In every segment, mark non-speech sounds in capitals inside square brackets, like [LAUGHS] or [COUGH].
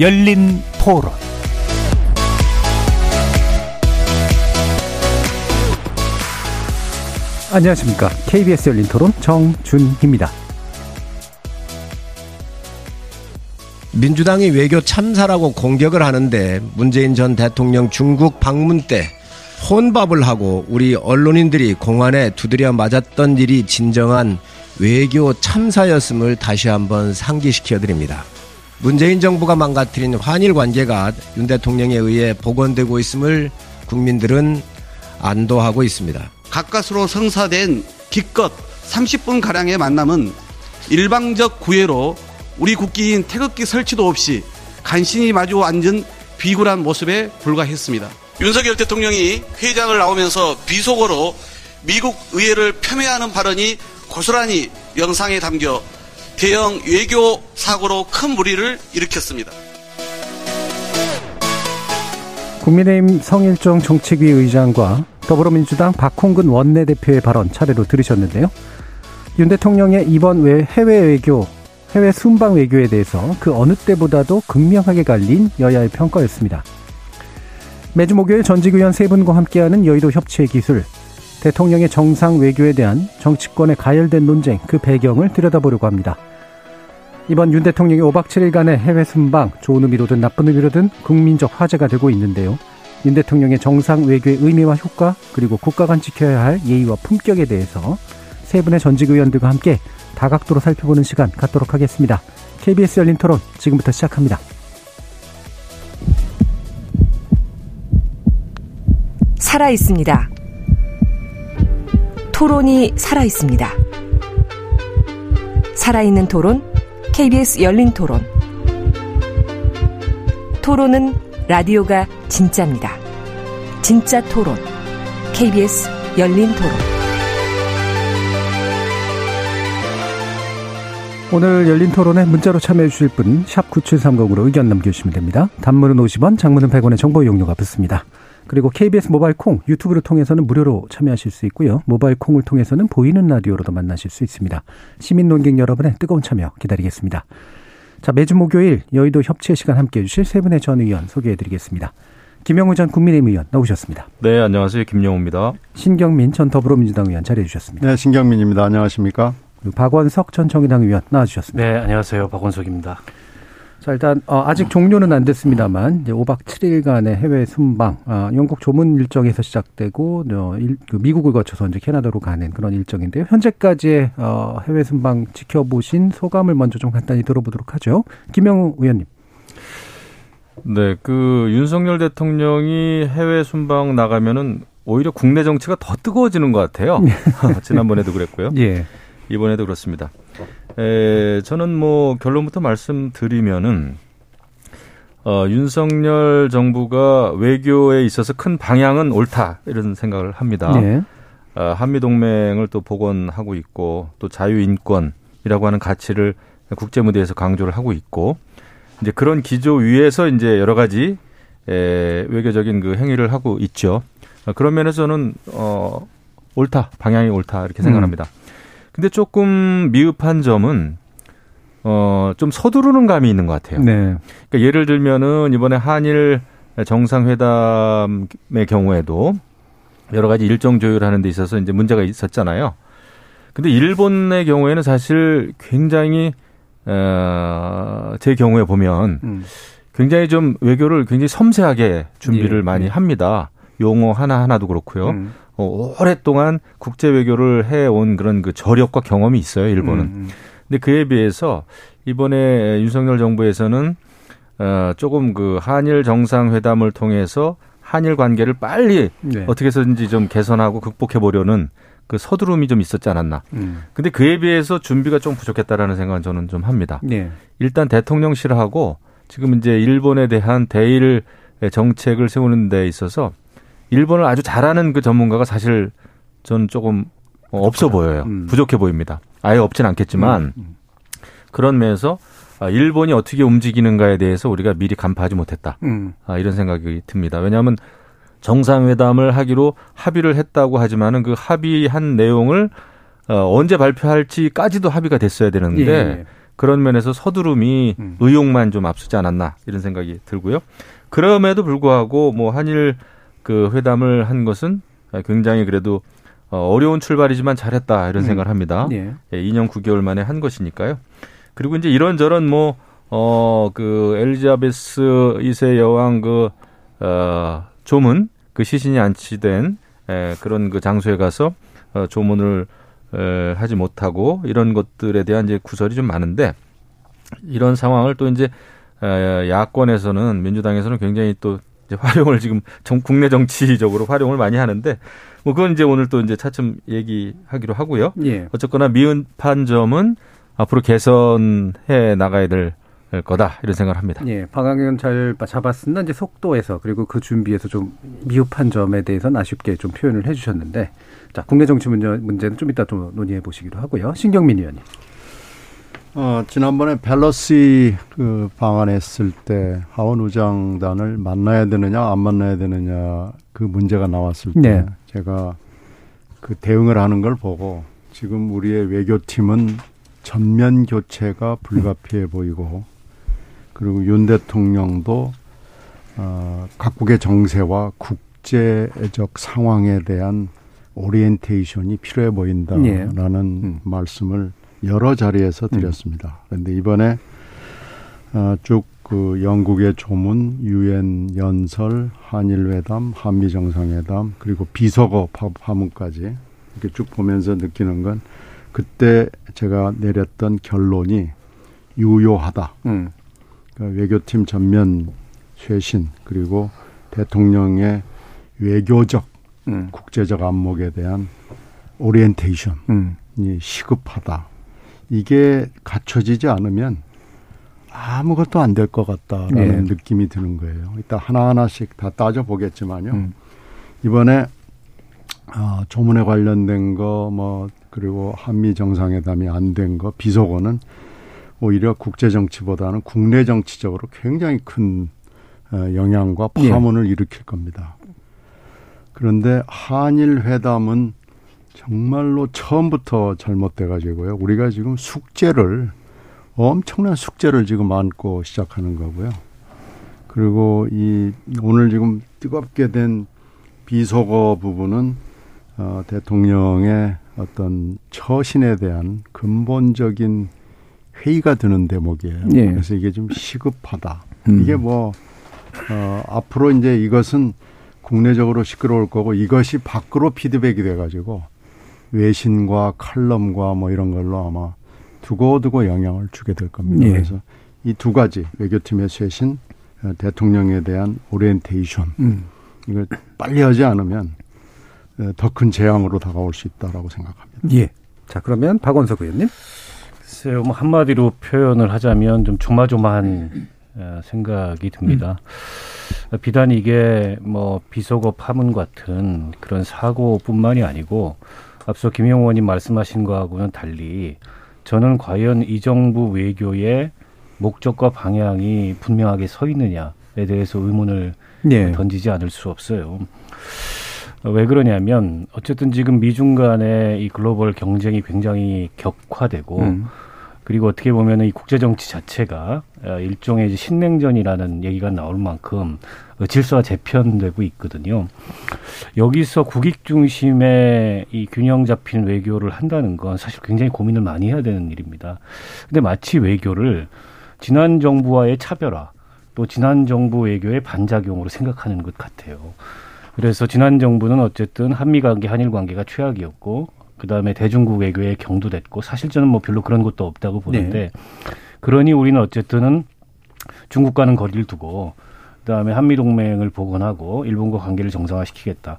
열린 토론 안녕하십니까. KBS 열린 토론 정준희입니다. 민주당이 외교 참사라고 공격을 하는데 문재인 전 대통령 중국 방문 때 혼밥을 하고 우리 언론인들이 공안에 두드려 맞았던 일이 진정한 외교 참사였음을 다시 한번 상기시켜 드립니다. 문재인 정부가 망가뜨린 환일 관계가 윤 대통령에 의해 복원되고 있음을 국민들은 안도하고 있습니다. 가까스로 성사된 기껏 30분 가량의 만남은 일방적 구애로 우리 국기인 태극기 설치도 없이 간신히 마주 앉은 비굴한 모습에 불과했습니다. 윤석열 대통령이 회장을 나오면서 비속어로 미국 의회를 폄훼하는 발언이 고스란히 영상에 담겨 대형 외교 사고로 큰 무리를 일으켰습니다. 국민의힘 성일종 정책위 의장과 더불어민주당 박홍근 원내대표의 발언 차례로 들으셨는데요. 윤 대통령의 이번 외 해외 외교, 해외 순방 외교에 대해서 그 어느 때보다도 극명하게 갈린 여야의 평가였습니다. 매주 목요일 전직 의원 세 분과 함께하는 여의도 협치의 기술, 대통령의 정상 외교에 대한 정치권의 가열된 논쟁, 그 배경을 들여다보려고 합니다. 이번 윤 대통령의 5박 7일간의 해외 순방, 좋은 의미로든 나쁜 의미로든 국민적 화제가 되고 있는데요. 윤 대통령의 정상 외교의 의미와 효과, 그리고 국가 간 지켜야 할 예의와 품격에 대해서 세 분의 전직 의원들과 함께 다각도로 살펴보는 시간 갖도록 하겠습니다. KBS 열린 토론 지금부터 시작합니다. 살아 있습니다. 토론이 살아 있습니다. 살아있는 토론, KBS 열린 토론. 토론은 라디오가 진짜입니다. 진짜 토론, KBS 열린 토론. 오늘 열린 토론에 문자로 참여해 주실 분, 샵 9730으로 의견 남겨주시면 됩니다. 단문은 50원, 장문은 100원의 정보 이용료가 붙습니다. 그리고 KBS 모바일 콩, 유튜브를 통해서는 무료로 참여하실 수 있고요. 모바일 콩을 통해서는 보이는 라디오로도 만나실 수 있습니다. 시민 논객 여러분의 뜨거운 참여 기다리겠습니다. 자, 매주 목요일 여의도 협치의 시간 함께 해주실 세 분의 전 의원 소개해 드리겠습니다. 김영우 전 국민의힘 의원 나오셨습니다. 네, 안녕하세요. 김영우입니다. 신경민 전 더불어민주당 의원 자리해 주셨습니다. 네, 신경민입니다. 안녕하십니까? 박원석 전 정의당 의원 나와주셨습니다. 네, 안녕하세요. 박원석입니다. 자, 일단 어, 아직 종료는 안 됐습니다만 이제 5박 7일간의 해외 순방, 어, 영국 조문 일정에서 시작되고 어, 일, 그 미국을 거쳐서 이제 캐나다로 가는 그런 일정인데요. 현재까지의 어, 해외 순방 지켜보신 소감을 먼저 좀 간단히 들어보도록 하죠. 김영우 의원님. 네, 그 윤석열 대통령이 해외 순방 나가면은 오히려 국내 정치가 더 뜨거워지는 것 같아요. [LAUGHS] [LAUGHS] 지난번에도 그랬고요. 예. 이번에도 그렇습니다. 에, 저는 뭐 결론부터 말씀드리면은 어, 윤석열 정부가 외교에 있어서 큰 방향은 옳다 이런 생각을 합니다. 네. 어, 한미 동맹을 또 복원하고 있고 또 자유 인권이라고 하는 가치를 국제 무대에서 강조를 하고 있고 이제 그런 기조 위에서 이제 여러 가지 에, 외교적인 그 행위를 하고 있죠. 어, 그런 면에서는 어 옳다 방향이 옳다 이렇게 생각합니다. 음. 근데 조금 미흡한 점은 어, 좀 서두르는 감이 있는 것 같아요. 네. 그러니까 예를 들면은 이번에 한일 정상회담의 경우에도 여러 가지 일정 조율하는 데 있어서 이제 문제가 있었잖아요. 근데 일본의 경우에는 사실 굉장히 어, 제 경우에 보면 음. 굉장히 좀 외교를 굉장히 섬세하게 준비를 예, 많이 예. 합니다. 용어 하나하나도 그렇고요. 음. 어, 오랫동안 국제 외교를 해온 그런 그 저력과 경험이 있어요, 일본은. 음, 음. 근데 그에 비해서 이번에 윤석열 정부에서는 어, 조금 그 한일 정상회담을 통해서 한일 관계를 빨리 네. 어떻게 해서든지 좀 개선하고 극복해 보려는 그 서두름이 좀 있었지 않았나. 음. 근데 그에 비해서 준비가 좀 부족했다라는 생각은 저는 좀 합니다. 네. 일단 대통령실하고 지금 이제 일본에 대한 대일 정책을 세우는 데 있어서 일본을 아주 잘하는 그 전문가가 사실 저는 조금 없어 보여요. 음. 부족해 보입니다. 아예 없진 않겠지만 음. 음. 그런 면에서 아, 일본이 어떻게 움직이는가에 대해서 우리가 미리 간파하지 못했다. 음. 아, 이런 생각이 듭니다. 왜냐하면 정상회담을 하기로 합의를 했다고 하지만은 그 합의한 내용을 어, 언제 발표할지까지도 합의가 됐어야 되는데 예. 그런 면에서 서두름이 음. 의욕만 좀 앞서지 않았나 이런 생각이 들고요. 그럼에도 불구하고 뭐 한일 그 회담을 한 것은 굉장히 그래도 어, 어려운 출발이지만 잘했다 이런 음. 생각을 합니다. 예. 예, 2년 9개월 만에 한 것이니까요. 그리고 이제 이런저런 뭐, 어, 그, 엘리자베스 2세 여왕 그, 어, 조문, 그 시신이 안치된, 에, 그런 그 장소에 가서, 어, 조문을, 에, 하지 못하고, 이런 것들에 대한 이제 구설이 좀 많은데, 이런 상황을 또 이제, 에, 야권에서는, 민주당에서는 굉장히 또, 이제 활용을 지금 정, 국내 정치적으로 활용을 많이 하는데, 뭐, 그건 이제 오늘 또 이제 차츰 얘기하기로 하고요. 예. 어쨌거나 미흡한 점은 앞으로 개선해 나가야 될 거다 이런 생각을 합니다. 예, 방향은 잘 잡았으나 이제 속도에서 그리고 그 준비에서 좀 미흡한 점에 대해서는 아쉽게 좀 표현을 해주셨는데, 자 국내 정치 문제, 문제는 좀 이따 좀 논의해 보시기로 하고요. 신경민 의원님. 어, 지난번에 펠로시 그 방한했을 때 하원 의장단을 만나야 되느냐 안 만나야 되느냐 그 문제가 나왔을 때 네. 제가 그 대응을 하는 걸 보고 지금 우리의 외교팀은 전면 교체가 불가피해 보이고 그리고 윤 대통령도 어, 각국의 정세와 국제적 상황에 대한 오리엔테이션이 필요해 보인다라는 예. 음. 말씀을 여러 자리에서 드렸습니다. 그런데 이번에 어, 쭉그 영국의 조문, 유엔 연설, 한일 회담, 한미 정상회담 그리고 비서거 파- 파문까지 이렇게 쭉 보면서 느끼는 건 그때 제가 내렸던 결론이 유효하다. 음. 그러니까 외교팀 전면 쇄신 그리고 대통령의 외교적 음. 국제적 안목에 대한 오리엔테이션이 음. 시급하다. 이게 갖춰지지 않으면 아무것도 안 될 것 같다라는 네. 느낌이 드는 거예요. 이따 하나하나씩 다 따져 보겠지만요. 음. 이번에 아, 조문에 관련된 거 뭐 그리고 한미 정상회담이 안 된 거 비속어는 오히려 국제 정치보다는 국내 정치적으로 굉장히 큰 어, 영향과 예. 파문을 일으킬 겁니다. 그런데 한일 회담은 정말로 처음부터 잘못돼 가지고요. 우리가 지금 숙제를 엄청난 숙제를 지금 안고 시작하는 거고요. 그리고 이 오늘 지금 뜨겁게 된 비속어 부분은 어, 대통령의 어떤 처신에 대한 근본적인 회의가 드는 대목이에요. 예. 그래서 이게 좀 시급하다. 음. 이게 뭐 어, 앞으로 이제 이것은 국내적으로 시끄러울 거고 이것이 밖으로 피드백이 돼가지고 외신과 칼럼과 뭐 이런 걸로 아마 두고두고 영향을 주게 될 겁니다. 예. 그래서 이 두 가지 외교팀의 쇄신, 어, 대통령에 대한 오리엔테이션 음. 이걸 빨리 하지 않으면 어, 더큰 재앙으로 다가올 수 있다라고 생각합니다. 예. 자 그러면 박원석 의원님. 글쎄요, 뭐 한마디로 표현을 하자면 좀 조마조마한 어, 생각이 듭니다. 비단 이게 뭐 비속어 파문 같은 그런 사고뿐만이 아니고 앞서 김영 의원님 말씀하신 거하고는 달리 저는 과연 이 정부 외교의 목적과 방향이 분명하게 서 있느냐에 대해서 의문을 예. 던지지 않을 수 없어요. 어, 왜 그러냐면 어쨌든 지금 미중 간의 이 글로벌 경쟁이 굉장히 격화되고 음. 그리고 어떻게 보면 이 국제 정치 자체가 어, 일종의 신냉전이라는 얘기가 나올 만큼 어, 질서가 재편되고 있거든요. 여기서 국익 중심의 이 균형 잡힌 외교를 한다는 건 사실 굉장히 고민을 많이 해야 되는 일입니다. 근데 마치 외교를 지난 정부와의 차별화 또 지난 정부 외교의 반작용으로 생각하는 것 같아요. 그래서 지난 정부는 어쨌든 한미 관계, 한일 관계가 최악이었고 그다음에 대중국 외교에 경도됐고 사실 저는 뭐 별로 그런 것도 없다고 보는데 그러니 우리는 어쨌든은 중국과는 거리를 두고 그다음에 한미 동맹을 복원하고 일본과 관계를 정상화시키겠다.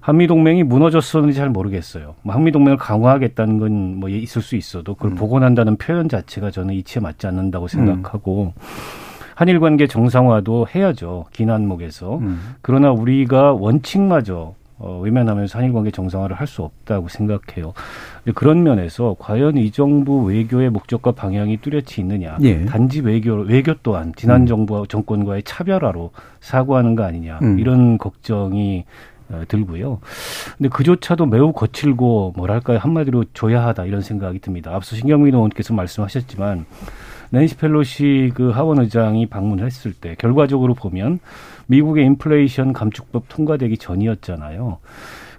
한미 동맹이 무너졌었는지 잘 모르겠어요. 뭐 한미 동맹을 강화하겠다는 건 뭐 있을 수 있어도 그걸 복원한다는 표현 자체가 저는 이치에 맞지 않는다고 생각하고 한일 관계 정상화도 해야죠. 긴 안목에서. 음. 그러나 우리가 원칙마저 어, 외면하면서 한일 관계 정상화를 할 수 없다고 생각해요. 그런 면에서 과연 이 정부 외교의 목적과 방향이 뚜렷이 있느냐. 예. 단지 외교 외교 또한 지난 정부 정권과의 차별화로 사고하는 거 아니냐. 음. 이런 걱정이 어, 들고요. 근데 그조차도 매우 거칠고 뭐랄까요 한마디로 조야하다 이런 생각이 듭니다. 앞서 신경민 의원께서 말씀하셨지만 낸시 펠로시 그 하원 의장이 방문했을 때 결과적으로 보면 미국의 인플레이션 감축법 통과되기 전이었잖아요.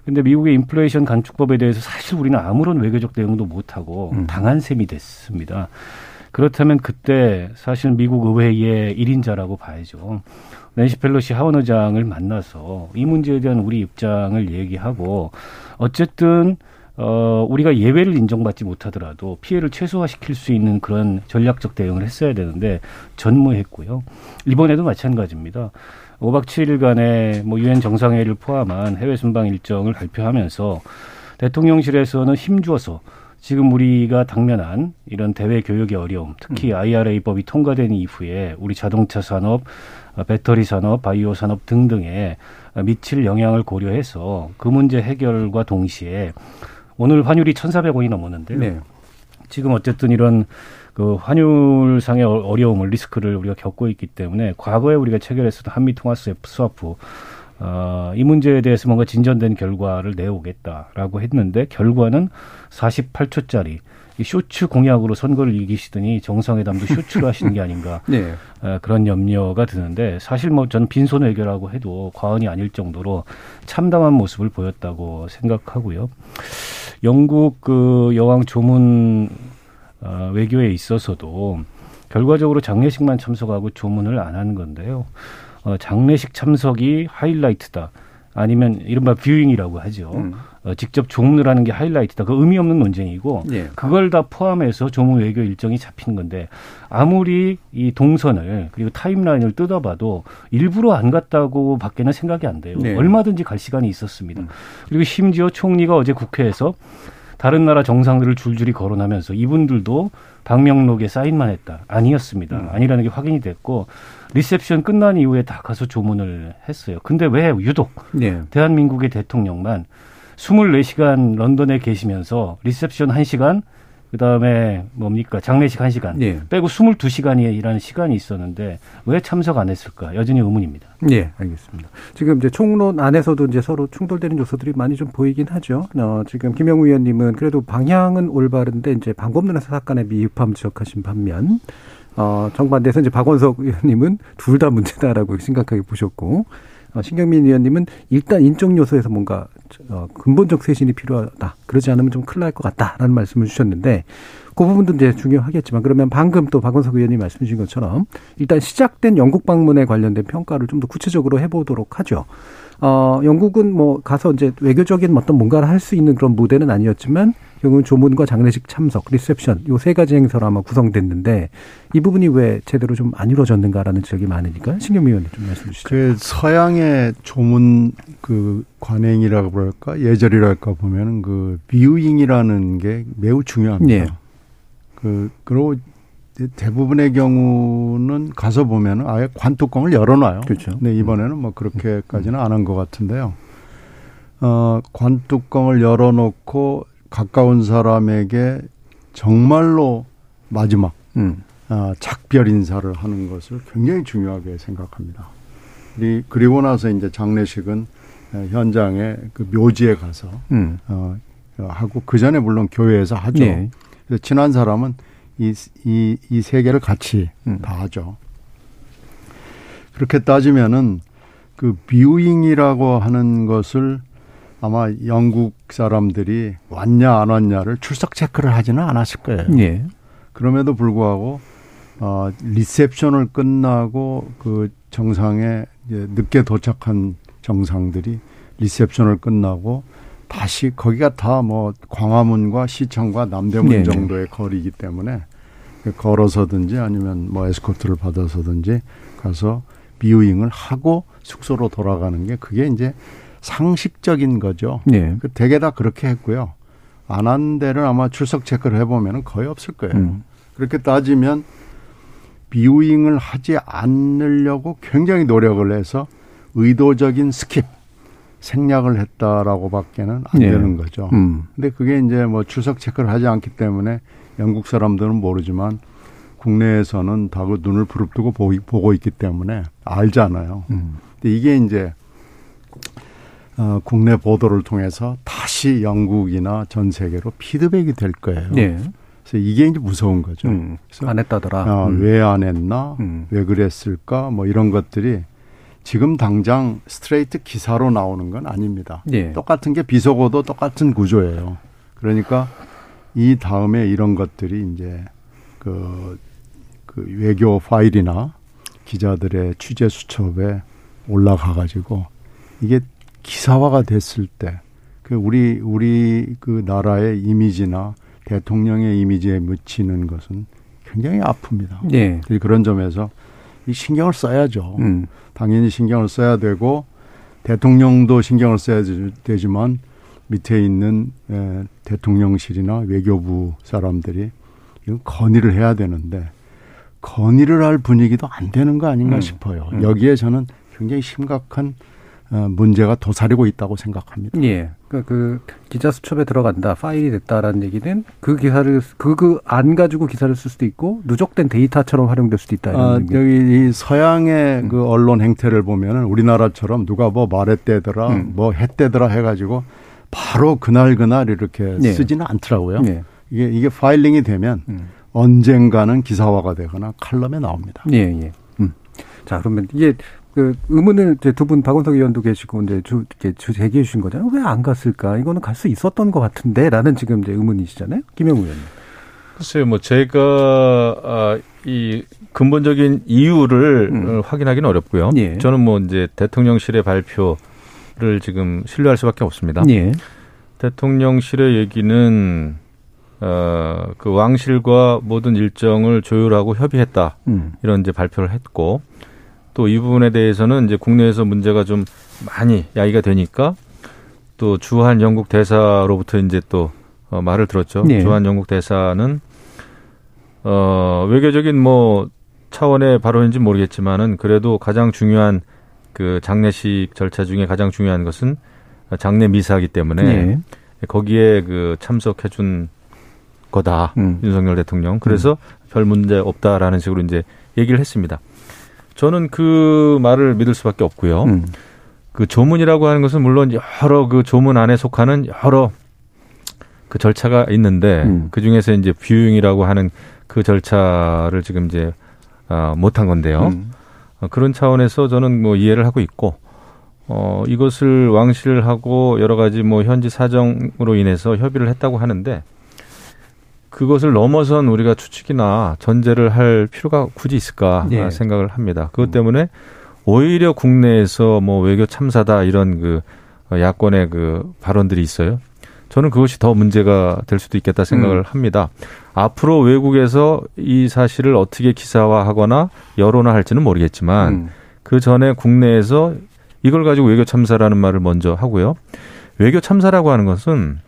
근데 미국의 인플레이션 감축법에 대해서 사실 우리는 아무런 외교적 대응도 못하고 음. 당한 셈이 됐습니다. 그렇다면 그때 사실 미국 의회의 일인자라고 봐야죠. 낸시 펠로시 하원 의장을 만나서 이 문제에 대한 우리 입장을 얘기하고 어쨌든 어 우리가 예외를 인정받지 못하더라도 피해를 최소화시킬 수 있는 그런 전략적 대응을 했어야 되는데 전무했고요. 이번에도 마찬가지입니다. 5박 7일간의 뭐 유엔 정상회의를 포함한 해외 순방 일정을 발표하면서 대통령실에서는 힘주어서 지금 우리가 당면한 이런 대외 교역의 어려움, 특히 IRA법이 통과된 이후에 우리 자동차 산업, 어, 배터리 산업, 바이오 산업 등등에 미칠 영향을 고려해서 그 문제 해결과 동시에 오늘 환율이 1,400원이 넘었는데요. 네. 지금 어쨌든 이런 그 환율상의 어- 어려움을 리스크를 우리가 겪고 있기 때문에 과거에 우리가 체결했었던 한미 통화 스와프 어, 이 문제에 대해서 뭔가 진전된 결과를 내오겠다라고 했는데 결과는 48초짜리 이 쇼츠 공약으로 선거를 이기시더니 정상회담도 쇼츠로 [LAUGHS] 하시는 게 아닌가 네. 어, 그런 염려가 드는데 사실 뭐전 빈손 외교라고 해도 과언이 아닐 정도로 참담한 모습을 보였다고 생각하고요. 영국 그 여왕 조문 어, 외교에 있어서도 결과적으로 장례식만 참석하고 조문을 안 하는 건데요. 어, 장례식 참석이 하이라이트다. 아니면 이른바 뷰잉이라고 하죠. 음. 어, 직접 조문을 하는 게 하이라이트다. 그 의미 없는 논쟁이고 예. 그걸 다 포함해서 조문 외교 일정이 잡히는 건데 아무리 이 동선을 그리고 타임라인을 뜯어봐도 일부러 안 갔다고 밖에는 생각이 안 돼요. 네. 얼마든지 갈 시간이 있었습니다. 음. 그리고 심지어 총리가 어제 국회에서 다른 나라 정상들을 줄줄이 거론하면서 이분들도 방명록에 사인만 했다. 아니었습니다. 음. 아니라는 게 확인이 됐고 리셉션 끝난 이후에 다 가서 조문을 했어요. 근데 왜 유독 네. 대한민국의 대통령만 24시간 런던에 계시면서 리셉션 1시간 그다음에 뭡니까? 장례식 1시간 네. 빼고 22시간이라는 시간이 있었는데 왜 참석 안 했을까? 여전히 의문입니다. 예, 알겠습니다. 지금 이제 총론 안에서도 이제 서로 충돌되는 요소들이 많이 좀 보이긴 하죠. 어, 지금 김영우 의원님은 그래도 방향은 올바른데 이제 방법론에서 사건의 미흡함 지적하신 반면, 어, 정반대에서 이제 박원석 [LAUGHS] 의원님은 둘 다 문제다라고 심각하게 보셨고, 어, 신경민 의원님은 일단 인적 요소에서 뭔가 어, 근본적 쇄신이 필요하다. 그러지 않으면 좀 큰일 날 것 같다라는 말씀을 주셨는데 그 부분도 이제 중요하겠지만 그러면 방금 또 박원석 의원님 말씀 주신 것처럼 일단 시작된 영국 방문에 관련된 평가를 좀 더 구체적으로 해보도록 하죠. 어, 영국은 뭐 가서 이제 외교적인 어떤 뭔가를 할 수 있는 그런 무대는 아니었지만 결국은 조문과 장례식 참석, 리셉션 요 세 가지 행사로 아마 구성됐는데 이 부분이 왜 제대로 좀 안 이루어졌는가라는 지적이 많으니까 신경미 의원님 좀 말씀 주시죠. 그 서양의 조문 그 관행이라고 그럴까 예절이랄까 보면은 그 비유잉이라는 게 매우 중요합니다. 예. 그 그리고 대부분의 경우는 가서 보면은 아예 관뚜껑을 열어놔요. 그렇죠. 근데 이번에는 뭐 그렇게까지는 안 한 것 같은데요. 어, 관뚜껑을 열어놓고 가까운 사람에게 정말로 마지막 음. 아, 작별 인사를 하는 것을 굉장히 중요하게 생각합니다. 그리- 그리고 나서 이제 장례식은 에, 현장에 그 묘지에 가서 음. 어, 하고 그 전에 물론 교회에서 하죠. 네. 그래서 친한 사람은 이이이세 개를 같이 음. 다 하죠. 그렇게 따지면은 그 뷰잉이라고 하는 것을 아마 영국 사람들이 왔냐 안 왔냐를 출석 체크를 하지는 않았을 거예요. 예. 그럼에도 불구하고 어 리셉션을 끝나고 그 정상에 이제 늦게 도착한 정상들이 리셉션을 끝나고 다시 거기가 다 뭐 광화문과 시청과 남대문 네네. 정도의 거리이기 때문에 걸어서든지 아니면 뭐 에스코트를 받아서든지 가서 비유잉을 하고 숙소로 돌아가는 게 그게 이제 상식적인 거죠. 예. 그 대개 다 그렇게 했고요. 안 한 데를 아마 출석 체크를 해보면은 거의 없을 거예요. 음. 그렇게 따지면 viewing을 하지 않으려고 굉장히 노력을 해서 의도적인 skip 생략을 했다라고 밖에는 안 예. 되는 거죠. 음. 근데 그게 이제 뭐 출석 체크를 하지 않기 때문에 영국 사람들은 모르지만 국내에서는 다 그 눈을 부릅뜨고 보고 있기 때문에 알잖아요. 음. 근데 이게 이제 어, 국내 보도를 통해서 다시 영국이나 전 세계로 피드백이 될 거예요. 네. 그래서 이게 이제 무서운 거죠. 음, 그래서 안 했다더라. 어, 음. 왜안 했나, 음. 왜 그랬을까, 뭐 이런 것들이 지금 당장 스트레이트 기사로 나오는 건 아닙니다. 예. 똑같은 게 비속어도 똑같은 구조예요. 그러니까 이 다음에 이런 것들이 이제 그, 그 외교 파일이나 기자들의 취재 수첩에 올라가 가지고 이게 기사화가 됐을 때 그 우리 우리 그 나라의 이미지나 대통령의 이미지에 묻히는 것은 굉장히 아픕니다. 예. 그래서 그런 점에서 이 신경을 써야죠. 음. 당연히 신경을 써야 되고 대통령도 신경을 써야 되지만 밑에 있는 에, 대통령실이나 외교부 사람들이 이건 건의를 해야 되는데 건의를 할 분위기도 안 되는 거 아닌가 음. 싶어요. 음. 여기에 저는 굉장히 심각한 어, 문제가 도사리고 있다고 생각합니다. 예. 그, 그 기자 수첩에 들어간다, 파일이 됐다라는 얘기는 그 기사를 그그 안 가지고 기사를 쓸 수도 있고 누적된 데이터처럼 활용될 수도 있다. 아, 의미. 여기 이 서양의 음. 그 언론 행태를 보면은 우리나라처럼 누가 뭐 말했대더라, 음. 뭐 했대더라 해가지고 바로 그날 그날 이렇게 네. 쓰지는 않더라고요. 예. 이게 이게 파일링이 되면 음. 언젠가는 기사화가 되거나 칼럼에 나옵니다. 예, 예. 음. 자, 그러면 이게 그 의문을 이제 두 분 박원석 의원도 계시고 이제 주, 이렇게 주 제기해 주신 거잖아요. 왜 안 갔을까? 이거는 갈 수 있었던 것 같은데라는 지금 이제 의문이시잖아요. 김영우 의원님. 글쎄요, 뭐 제가 아, 이 근본적인 이유를 음. 어, 확인하기는 어렵고요. 예. 저는 뭐 이제 대통령실의 발표를 지금 신뢰할 수밖에 없습니다. 예. 대통령실의 얘기는 어, 그 왕실과 모든 일정을 조율하고 협의했다 음. 이런 이제 발표를 했고 또 이 부분에 대해서는 이제 국내에서 문제가 좀 많이 야기가 되니까 또 주한 영국 대사로부터 이제 또 어, 말을 들었죠. 네. 주한 영국 대사는 어, 외교적인 뭐 차원의 발언인지 모르겠지만은 그래도 가장 중요한 그 장례식 절차 중에 가장 중요한 것은 장례 미사이기 때문에 예. 거기에 그 참석해 준 거다. 음. 윤석열 대통령. 그래서 별 문제 없다라는 식으로 이제 얘기를 했습니다. 저는 그 말을 믿을 수밖에 없고요. 음. 그 조문이라고 하는 것은 물론 여러 그 조문 안에 속하는 여러 그 절차가 있는데 음. 그 중에서 이제 뷰잉이라고 하는 그 절차를 지금 이제 아, 못한 건데요. 음. 어, 그런 차원에서 저는 뭐 이해를 하고 있고 어 이것을 왕실하고 여러 가지 뭐 현지 사정으로 인해서 협의를 했다고 하는데 그것을 넘어선 우리가 추측이나 전제를 할 필요가 굳이 있을까 예. 생각을 합니다. 그것 때문에 오히려 국내에서 뭐 외교 참사다 이런 그 어, 야권의 그 발언들이 있어요. 저는 그것이 더 문제가 될 수도 있겠다 생각을 음. 합니다. 앞으로 외국에서 이 사실을 어떻게 기사화하거나 여론화할지는 모르겠지만 음. 그 전에 국내에서 이걸 가지고 외교 참사라는 말을 먼저 하고요. 외교 참사라고 하는 것은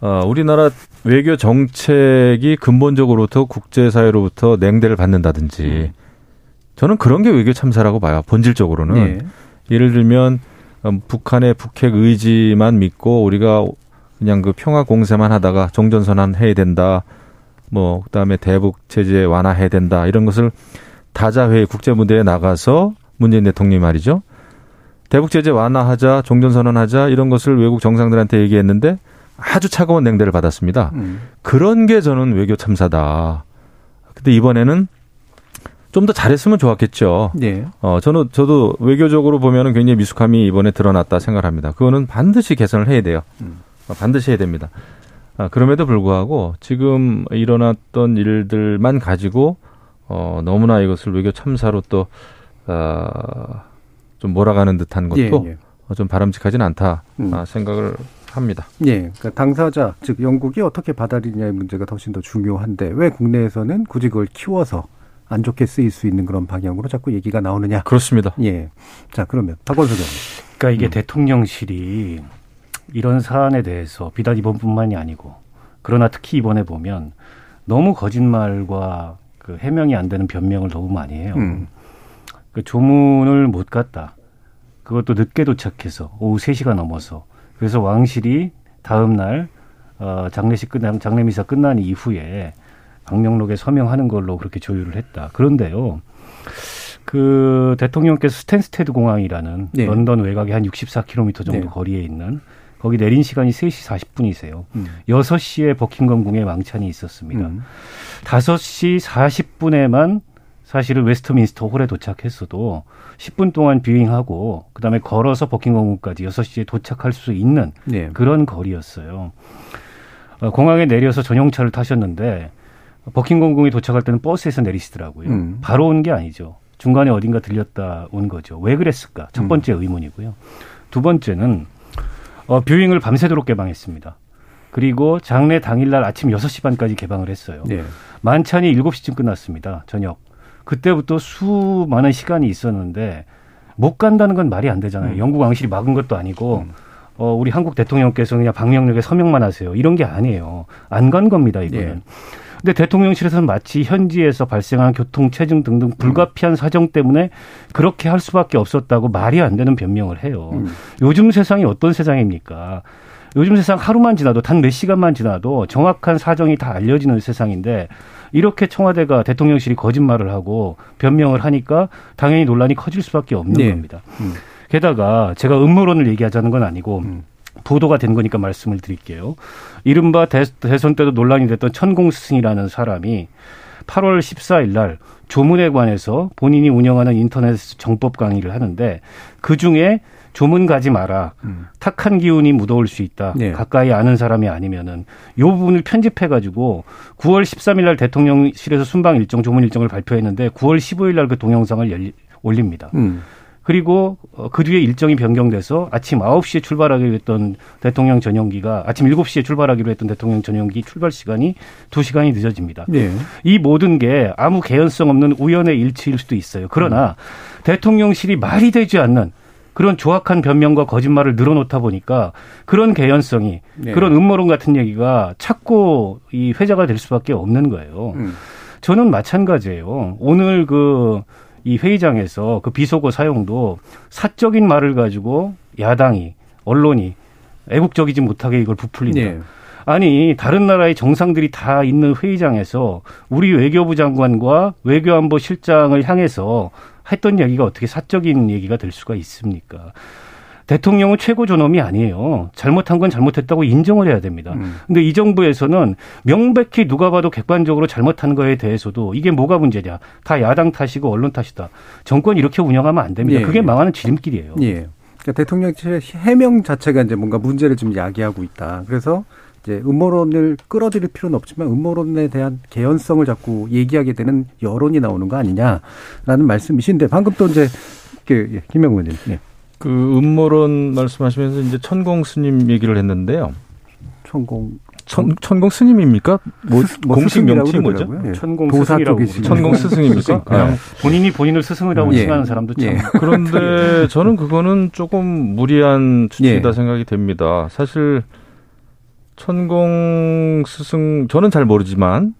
어, 우리나라 외교 정책이 근본적으로부터 국제사회로부터 냉대를 받는다든지 저는 그런 게 외교 참사라고 봐요. 본질적으로는 예. 예를 들면 음, 북한의 북핵 의지만 믿고 우리가 그냥 그 평화 공세만 하다가 종전선언 해야 된다. 뭐 그다음에 대북 제재 완화해야 된다. 이런 것을 다자회의 국제 무대에 나가서 문재인 대통령이 말이죠. 대북 제재 완화하자, 종전선언하자 이런 것을 외국 정상들한테 얘기했는데 아주 차가운 냉대를 받았습니다. 음. 그런 게 저는 외교 참사다. 근데 이번에는 좀 더 잘했으면 좋았겠죠. 예. 어, 저는, 저도 외교적으로 보면은 굉장히 미숙함이 이번에 드러났다 생각합니다. 그거는 반드시 개선을 해야 돼요. 음. 어, 반드시 해야 됩니다. 아, 그럼에도 불구하고 지금 일어났던 일들만 가지고 어, 너무나 이것을 외교 참사로 또, 아, 좀 몰아가는 듯한 것도 예, 예. 어, 좀 바람직하진 않다 음. 아, 생각을 합니다. 예, 그러니까 당사자 즉 영국이 어떻게 받아들이냐의 문제가 훨씬 더 중요한데 왜 국내에서는 굳이 그걸 키워서 안 좋게 쓰일 수 있는 그런 방향으로 자꾸 얘기가 나오느냐? 그렇습니다. 예. 자 그러면 박원석 의원. 그러니까 이게 음. 대통령실이 이런 사안에 대해서 비단 이번뿐만이 아니고 그러나 특히 이번에 보면 너무 거짓말과 그 해명이 안 되는 변명을 너무 많이 해요. 음. 그 조문을 못 갔다. 그것도 늦게 도착해서 오후 3시가 넘어서 그래서 왕실이 다음 날 어, 장례식 끝나 장례 미사 끝난 이후에 방명록에 서명하는 걸로 그렇게 조율을 했다. 그런데요. 그 대통령께서 스탠스테드 공항이라는 네. 런던 외곽에 한 64km 정도 네. 거리에 있는 거기 내린 시간이 3시 40분이세요. 음. 6시에 버킹엄 궁에 만찬이 있었습니다. 음. 5시 40분에만 사실은 웨스트민스터 홀에 도착했어도 10분 동안 viewing하고 그다음에 걸어서 버킹엄궁까지 6시에 도착할 수 있는 네. 그런 거리였어요. 어, 공항에 내려서 전용차를 타셨는데 버킹엄궁에 도착할 때는 버스에서 내리시더라고요. 음. 바로 온 게 아니죠. 중간에 어딘가 들렸다 온 거죠. 왜 그랬을까? 첫 번째 의문이고요. 두 번째는 어, 뷰잉을 밤새도록 개방했습니다. 그리고 장례 당일날 아침 6시 반까지 개방을 했어요. 네. 만찬이 7시쯤 끝났습니다. 저녁. 그때부터 수많은 시간이 있었는데 못 간다는 건 말이 안 되잖아요. 음. 영국 왕실이 막은 것도 아니고 어, 우리 한국 대통령께서 그냥 방명록에 서명만 하세요. 이런 게 아니에요. 안 간 겁니다, 이거는. 네. 근데 대통령실에서는 마치 현지에서 발생한 교통 체증 등등 불가피한 사정 때문에 그렇게 할 수밖에 없었다고 말이 안 되는 변명을 해요. 음. 요즘 세상이 어떤 세상입니까? 요즘 세상 하루만 지나도 단 몇 시간만 지나도 정확한 사정이 다 알려지는 세상인데 이렇게 청와대가 대통령실이 거짓말을 하고 변명을 하니까 당연히 논란이 커질 수밖에 없는 네. 겁니다. 음. 게다가 제가 음모론을 얘기하자는 건 아니고 음. 보도가 된 거니까 말씀을 드릴게요. 이른바 대, 대선 때도 논란이 됐던 천공 스승이라는 사람이 8월 14일 날 조문에 관해서 본인이 운영하는 인터넷 정법 강의를 하는데 그 중에 조문 가지 마라. 음. 탁한 기운이 묻어올 수 있다. 네. 가까이 아는 사람이 아니면은 요 부분을 편집해 가지고 9월 13일 날 대통령실에서 순방 일정 조문 일정을 발표했는데 9월 15일 날 그 동영상을 열리, 올립니다. 음. 그리고 어, 그 뒤에 일정이 변경돼서 아침 9시에 출발하기로 했던 대통령 전용기가 아침 7시에 출발하기로 했던 대통령 전용기 출발 시간이 2시간이 늦어집니다. 네. 이 모든 게 아무 개연성 없는 우연의 일치일 수도 있어요. 그러나 대통령실이 말이 되지 않는 그런 조악한 변명과 거짓말을 늘어놓다 보니까 그런 개연성이 네. 그런 음모론 같은 얘기가 자꾸 이 회자가 될 수밖에 없는 거예요. 음. 저는 마찬가지예요. 오늘 그 이 회의장에서 그 비속어 사용도 사적인 말을 가지고 야당이 언론이 애국적이지 못하게 이걸 부풀린다. 네. 아니 다른 나라의 정상들이 다 있는 회의장에서 우리 외교부 장관과 외교안보 실장을 향해서 했던 얘기가 어떻게 사적인 얘기가 될 수가 있습니까? 대통령은 최고 존엄이 아니에요. 잘못한 건 잘못했다고 인정을 해야 됩니다. 음. 근데 이 정부에서는 명백히 누가 봐도 객관적으로 잘못한 거에 대해서도 이게 뭐가 문제냐. 다 야당 탓이고 언론 탓이다. 정권 이렇게 운영하면 안 됩니다. 예. 그게 망하는 지름길이에요. 예. 그러니까 대통령실의 해명 자체가 이제 뭔가 문제를 좀 야기하고 있다. 그래서 이제 음모론을 끌어들일 필요는 없지만 음모론에 대한 개연성을 자꾸 얘기하게 되는 여론이 나오는 거 아니냐라는 말씀이신데 방금 또 이제 그 예, 김영우 의원님. 예. 그 음모론 말씀하시면서 이제 천공 스님 얘기를 했는데요. 천공 천, 천공 스님입니까? 뭐, 뭐 공식 명칭이 뭐죠? 예. 천공 도사 스승이라고. 천공 스승입니까? [LAUGHS] 그냥 네. 본인이 본인을 스승이라고 예. 칭하는 사람도 참 예. [LAUGHS] 그런데 저는 그거는 조금 무리한 추측이다 예. 생각이 됩니다. 사실 천공 스승 저는 잘 모르지만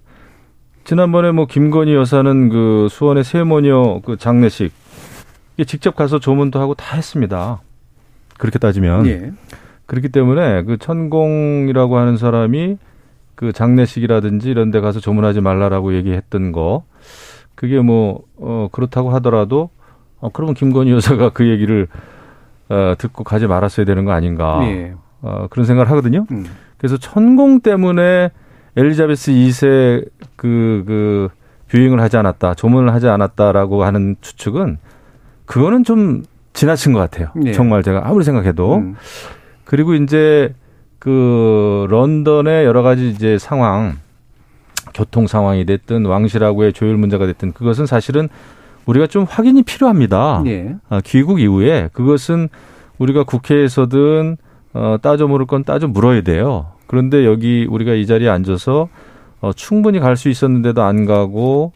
지난번에 뭐 김건희 여사는 그 수원의 세모녀 그 장례식 직접 가서 조문도 하고 다 했습니다. 그렇게 따지면 예. 그렇기 때문에 그 천공이라고 하는 사람이 그 장례식이라든지 이런 데 가서 조문하지 말라라고 얘기했던 거 그게 뭐 어 그렇다고 하더라도 어 그러면 김건희 여사가 그 얘기를 어 듣고 가지 말았어야 되는 거 아닌가 예. 어 그런 생각을 하거든요. 음. 그래서 천공 때문에 엘리자베스 2세 그, 그, 뷰잉을 하지 않았다, 조문을 하지 않았다라고 하는 추측은 그거는 좀 지나친 것 같아요. 예. 정말 제가 아무리 생각해도. 음. 그리고 이제 그 런던의 여러 가지 이제 상황, 교통 상황이 됐든 왕실하고의 조율 문제가 됐든 그것은 사실은 우리가 좀 확인이 필요합니다. 예. 아, 귀국 이후에 그것은 우리가 국회에서든 어, 따져 물을 건 따져 물어야 돼요. 그런데 여기 우리가 이 자리에 앉아서 어, 충분히 갈 수 있었는데도 안 가고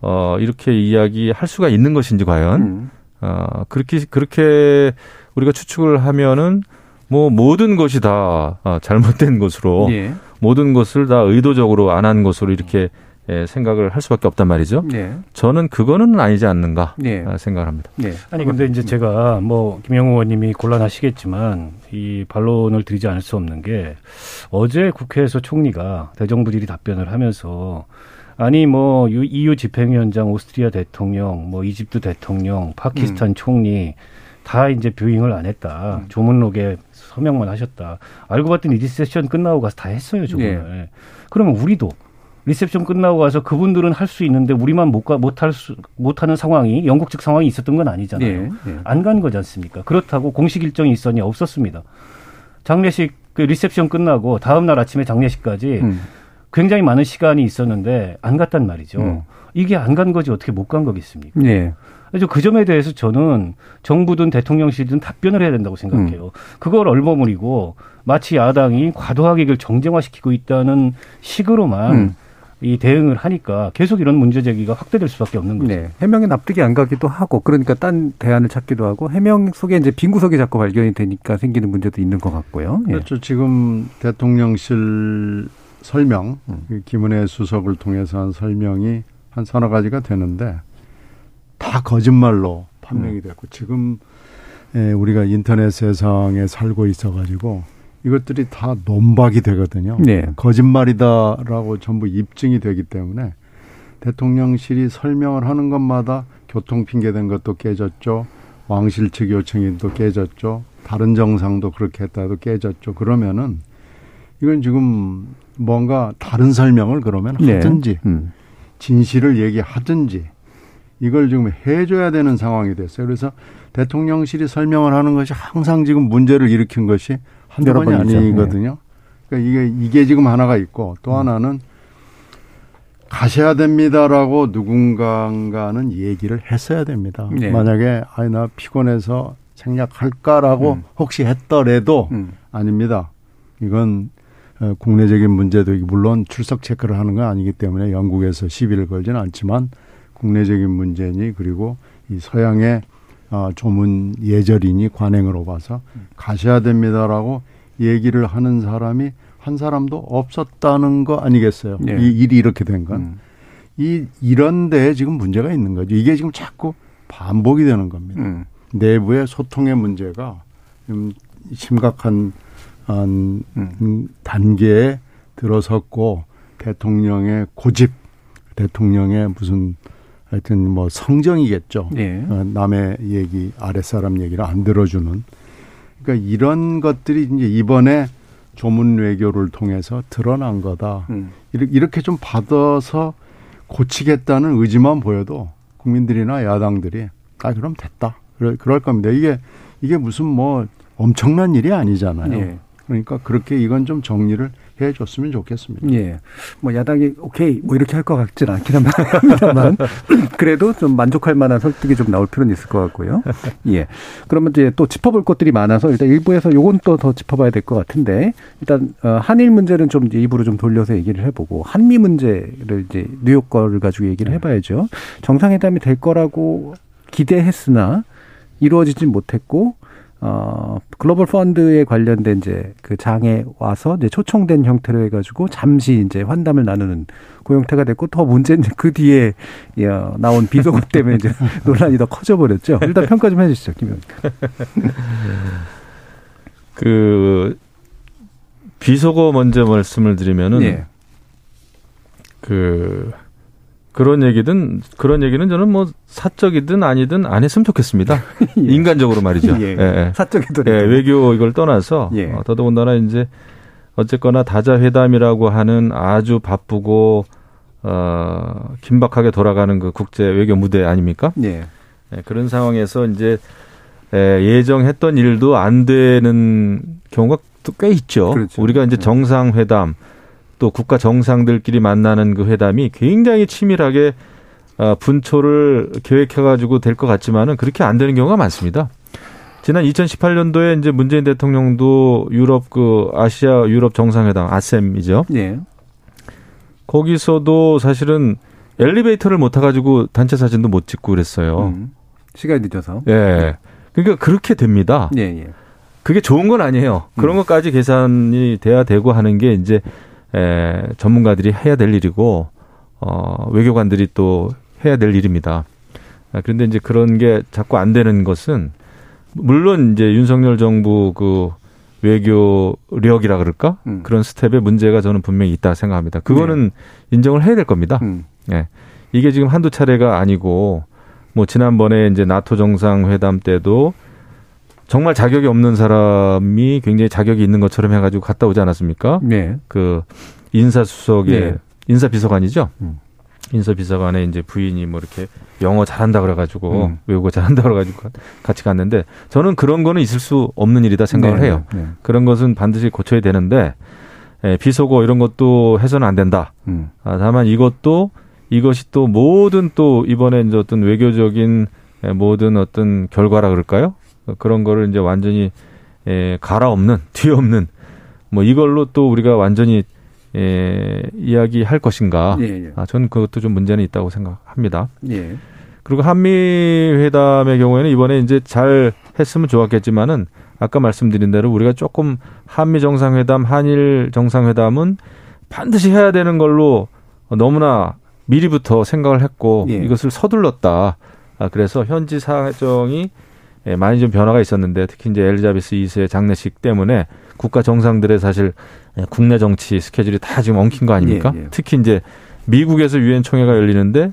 어, 이렇게 이야기할 수가 있는 것인지 과연 음. 어, 그렇게 그렇게 우리가 추측을 하면은 뭐 모든 것이 다 어, 잘못된 것으로 예. 모든 것을 다 의도적으로 안 한 것으로 이렇게 예, 생각을 할 수밖에 없단 말이죠. 예. 저는 그거는 아니지 않는가 예. 아, 생각을 합니다. 예. 아니 근데 이제 제가 뭐 김영우 의원님이 곤란하시겠지만 이 반론을 드리지 않을 수 없는 게 어제 국회에서 총리가 대정부질의 답변을 하면서 아니 뭐 EU 집행위원장, 오스트리아 대통령, 뭐 이집트 대통령, 파키스탄 음. 총리 다 이제 viewing을 안 했다. 음. 조문록에 서명만 하셨다. 알고 봤더니 리셉션 끝나고 가서 다 했어요, 조문을. 네. 그러면 우리도 리셉션 끝나고 가서 그분들은 할 수 있는데 우리만 못 가, 못할 수, 못 하는 상황이 영국 측 상황이 있었던 건 아니잖아요. 네, 네. 안간 거지 않습니까? 그렇다고 공식 일정이 있었냐? 없었습니다. 장례식 그 리셉션 끝나고 다음 날 아침에 장례식까지 음. 굉장히 많은 시간이 있었는데 안 갔단 말이죠. 음. 이게 안 간 거지 어떻게 못 간 거겠습니까? 네. 그래서 그 점에 대해서 저는 정부든 대통령실든 답변을 해야 된다고 생각해요. 음. 그걸 얼버무리고 마치 야당이 과도하게 이걸 정쟁화시키고 있다는 식으로만 음. 이 대응을 하니까 계속 이런 문제 제기가 확대될 수밖에 없는 거죠. 네. 해명에 납득이 안 가기도 하고 그러니까 딴 대안을 찾기도 하고 해명 속에 이제 빈 구석이 자꾸 발견이 되니까 생기는 문제도 있는 것 같고요. 예. 그렇죠. 지금 대통령실 설명, 음. 김은혜 수석을 통해서 한 설명이 한 서너 가지가 되는데 다 거짓말로 판명이 음. 됐고 지금 예, 우리가 인터넷 세상에 살고 있어가지고 이것들이 다 논박이 되거든요. 네. 거짓말이다라고 전부 입증이 되기 때문에 대통령실이 설명을 하는 것마다 교통 핑계된 것도 깨졌죠. 왕실 측 요청이 또 깨졌죠. 다른 정상도 그렇게 했다도 깨졌죠. 그러면은 이건 지금 뭔가 다른 설명을 그러면 네. 하든지 음. 진실을 얘기하든지 이걸 지금 해줘야 되는 상황이 됐어요. 그래서 대통령실이 설명을 하는 것이 항상 지금 문제를 일으킨 것이 한두 번이 아니거든요. 그러니까 이게 이게 지금 하나가 있고 또 음. 하나는 가셔야 됩니다라고 누군가는 얘기를 했어야 됩니다. 네. 만약에 아니 나 피곤해서 생략할까라고 음. 혹시 했더라도 음. 아닙니다. 이건 어, 국내적인 문제도 물론 출석 체크를 하는 건 아니기 때문에 영국에서 시비를 걸지는 않지만 국내적인 문제니 그리고 이 서양의 어, 조문 예절이니 관행으로 봐서 가셔야 됩니다라고 얘기를 하는 사람이 한 사람도 없었다는 거 아니겠어요? 네. 이 일이 이렇게 된 건. 음. 이, 이런 데에 지금 문제가 있는 거죠. 이게 지금 자꾸 반복이 되는 겁니다. 음. 내부의 소통의 문제가 좀 심각한 음. 단계에 들어섰고 대통령의 고집, 대통령의 무슨 하여튼 뭐 성정이겠죠. 네. 어, 남의 얘기, 아랫사람 얘기를 안 들어주는. 그러니까 이런 것들이 이제 이번에 조문 외교를 통해서 드러난 거다. 음. 이렇게 좀 받아서 고치겠다는 의지만 보여도 국민들이나 야당들이 아 그럼 됐다. 그럴, 그럴 겁니다. 이게 이게 무슨 뭐 엄청난 일이 아니잖아요. 네. 그러니까 그렇게 이건 좀 정리를 해 줬으면 좋겠습니다. 예. 뭐 야당이 오케이 뭐 이렇게 할 것 같지는 않긴 합니다만 [LAUGHS] 그래도 좀 만족할 만한 설득이 좀 나올 필요는 있을 것 같고요. 예. 그러면 이제 또 짚어볼 것들이 많아서 일단 일부에서 요건 또 더 짚어봐야 될 것 같은데 일단 어, 한일 문제는 좀 이제 입으로 좀 돌려서 얘기를 해보고 한미 문제를 이제 뉴욕 거를 가지고 얘기를 네. 해봐야죠. 정상회담이 될 거라고 기대했으나 이루어지진 못했고 어, 글로벌 펀드에 관련된 이제 그 장에 와서 이제 초청된 형태로 해가지고 잠시 이제 환담을 나누는 그 형태가 됐고 더 문제는 그 뒤에 야, 나온 비속어 [LAUGHS] 때문에 이제 논란이 더 커져버렸죠. 일단 평가 좀 해주시죠, 김 의원. [LAUGHS] 그 비속어 먼저 말씀을 드리면은 네. 그 그런 얘기든 그런 얘기는 저는 뭐 사적이든 아니든 안 했으면 좋겠습니다. [LAUGHS] 예. 인간적으로 말이죠. 예. 예. 사적이든 예. 외교 이걸 떠나서 예. 어, 더더군다나 이제 어쨌거나 다자 회담이라고 하는 아주 바쁘고 어 긴박하게 돌아가는 그 국제 외교 무대 아닙니까? 예. 예 그런 상황에서 이제 예, 예정했던 일도 안 되는 경우가 꽤 있죠. 그렇죠. 우리가 이제 예. 정상회담 또 국가 정상들끼리 만나는 그 회담이 굉장히 치밀하게 어, 분초를 계획해가지고 될 것 같지만은 그렇게 안 되는 경우가 많습니다. 지난 2018년도에 이제 문재인 대통령도 유럽 그 아시아 유럽 정상회담 아셈이죠. 네. 거기서도 사실은 엘리베이터를 못 타가지고 단체 사진도 못 찍고 그랬어요. 음, 시간이 늦어서. 예. 네. 그러니까 그렇게 됩니다. 예, 예. 그게 좋은 건 아니에요. 그런 음. 것까지 계산이 돼야 되고 하는 게 이제 에, 전문가들이 해야 될 일이고 어, 외교관들이 또 해야 될 일입니다. 아, 그런데 이제 그런 게 자꾸 안 되는 것은 물론 이제 윤석열 정부 그 외교력이라 그럴까 음. 그런 스텝에 문제가 저는 분명히 있다 생각합니다. 그거는 네. 인정을 해야 될 겁니다. 음. 예. 이게 지금 한두 차례가 아니고 뭐 지난번에 이제 나토 정상회담 때도 정말 자격이 없는 사람이 굉장히 자격이 있는 것처럼 해가지고 갔다 오지 않았습니까? 네. 그 인사수석의 네. 인사비서관이죠. 음. 인사비서관의 이제 부인이 뭐 이렇게 영어 잘한다 그래가지고 음. 외국어 잘한다 그래가지고 같이 갔는데 저는 그런 거는 있을 수 없는 일이다 생각을 네, 해요. 네. 그런 것은 반드시 고쳐야 되는데 예, 비속어 이런 것도 해서는 안 된다. 음. 아, 다만 이것도 이것이 또 모든 또 이번에 이제 어떤 외교적인 예, 모든 어떤 결과라 그럴까요? 그런 거를 이제 완전히 예, 갈아엎는 [LAUGHS] 뒤엎는 뭐 이걸로 또 우리가 완전히 예, 이야기할 것인가? 예, 예. 아, 저는 그것도 좀 문제는 있다고 생각합니다. 예. 그리고 한미 회담의 경우에는 이번에 이제 잘 했으면 좋았겠지만은 아까 말씀드린 대로 우리가 조금 한미 정상회담, 한일 정상회담은 반드시 해야 되는 걸로 너무나 미리부터 생각을 했고 예. 이것을 서둘렀다. 아, 그래서 현지 사정이 예, 많이 좀 변화가 있었는데 특히 이제 엘리자베스 2세의 장례식 때문에 국가 정상들의 사실 예, 국내 정치 스케줄이 다 지금 엉킨 거 아닙니까? 예, 예. 특히 이제 미국에서 유엔 총회가 열리는데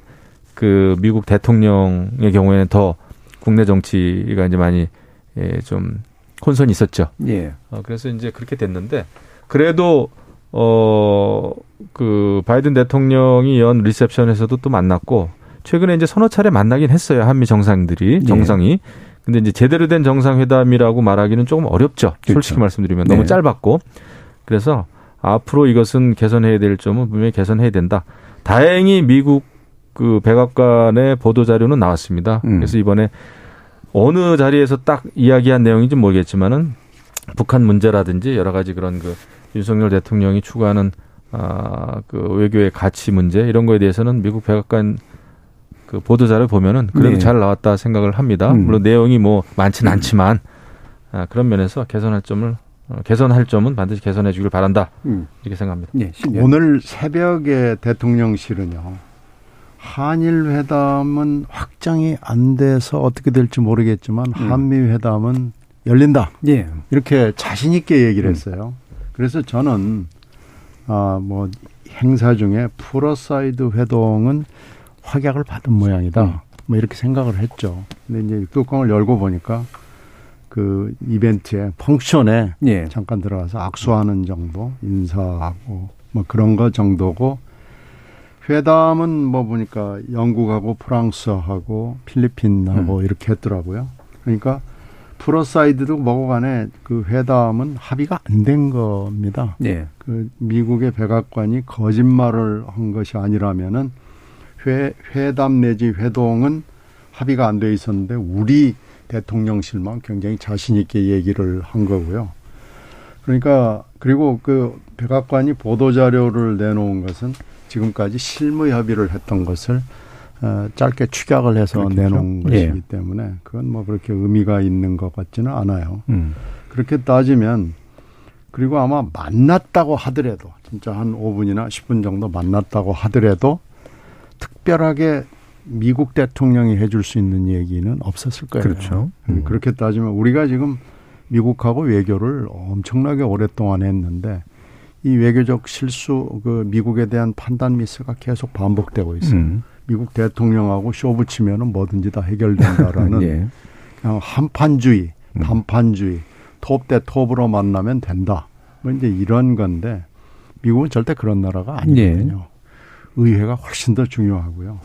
그 미국 대통령의 경우에는 더 국내 정치가 이제 많이 예, 좀 혼선이 있었죠. 예. 어, 그래서 이제 그렇게 됐는데 그래도 어 그 바이든 대통령이 연 리셉션에서도 또 만났고 최근에 이제 서너 차례 만나긴 했어요 한미 정상들이 예. 정상이. 근데 이제 제대로 된 정상회담이라고 말하기는 조금 어렵죠. 그렇죠. 솔직히 말씀드리면 너무 네. 짧았고 그래서 앞으로 이것은 개선해야 될 점은 분명히 개선해야 된다. 다행히 미국 그 백악관의 보도 자료는 나왔습니다. 음. 그래서 이번에 어느 자리에서 딱 이야기한 내용인지 모르겠지만은 북한 문제라든지 여러 가지 그런 그 윤석열 대통령이 추구하는 아그 외교의 가치 문제 이런 거에 대해서는 미국 백악관 그 보도 자료 보면은 그래도 네. 잘 나왔다 생각을 합니다. 음. 물론 내용이 뭐 많지는 않지만 아, 그런 면에서 개선할 점을 어, 개선할 점은 반드시 개선해 주길 바란다 음. 이렇게 생각합니다. 예. 신년. 오늘 새벽에 대통령실은요. 한일 회담은 확정이 안 돼서 어떻게 될지 모르겠지만 한미 회담은 열린다. 예. 이렇게 자신 있게 얘기를 음. 했어요. 그래서 저는 아뭐 행사 중에 pull-aside 회동은 확약을 받은 모양이다. 뭐 이렇게 생각을 했죠. 근데 이제 뚜껑을 열고 보니까 그 이벤트에 function에 예. 잠깐 들어가서 악수하는 정도, 인사하고 뭐 그런 거 정도고 회담은 뭐 보니까 영국하고 프랑스하고 필리핀하고 이렇게 했더라고요. 그러니까 프로 사이드도 뭐고 간에 그 회담은 합의가 안 된 겁니다. 예. 그 미국의 백악관이 거짓말을 한 것이 아니라면은 회, 회담 내지 회동은 합의가 안 돼 있었는데 우리 대통령실만 굉장히 자신 있게 얘기를 한 거고요. 그러니까 그리고 그 백악관이 보도 자료를 내놓은 것은 지금까지 실무 협의를 했던 것을 어, 짧게 축약을 해서 그렇겠죠. 내놓은 예. 것이기 때문에 그건 뭐 그렇게 의미가 있는 것 같지는 않아요. 음. 그렇게 따지면 그리고 아마 만났다고 하더라도 진짜 한 5분이나 10분 정도 만났다고 하더라도 특별하게 미국 대통령이 해줄 수 있는 얘기는 없었을 거예요. 그렇죠. 음. 그렇게 따지면 우리가 지금 미국하고 외교를 엄청나게 오랫동안 했는데 이 외교적 실수 그 미국에 대한 판단 미스가 계속 반복되고 있어요. 음. 미국 대통령하고 쇼 붙이면은 뭐든지 다 해결된다라는 [LAUGHS] 예. 그냥 한판주의, 음. 단판주의, 톱대 톱으로 만나면 된다. 뭐 이제 이런 건데 미국은 절대 그런 나라가 아니거든요. 의회가 훨씬 더 중요하고요.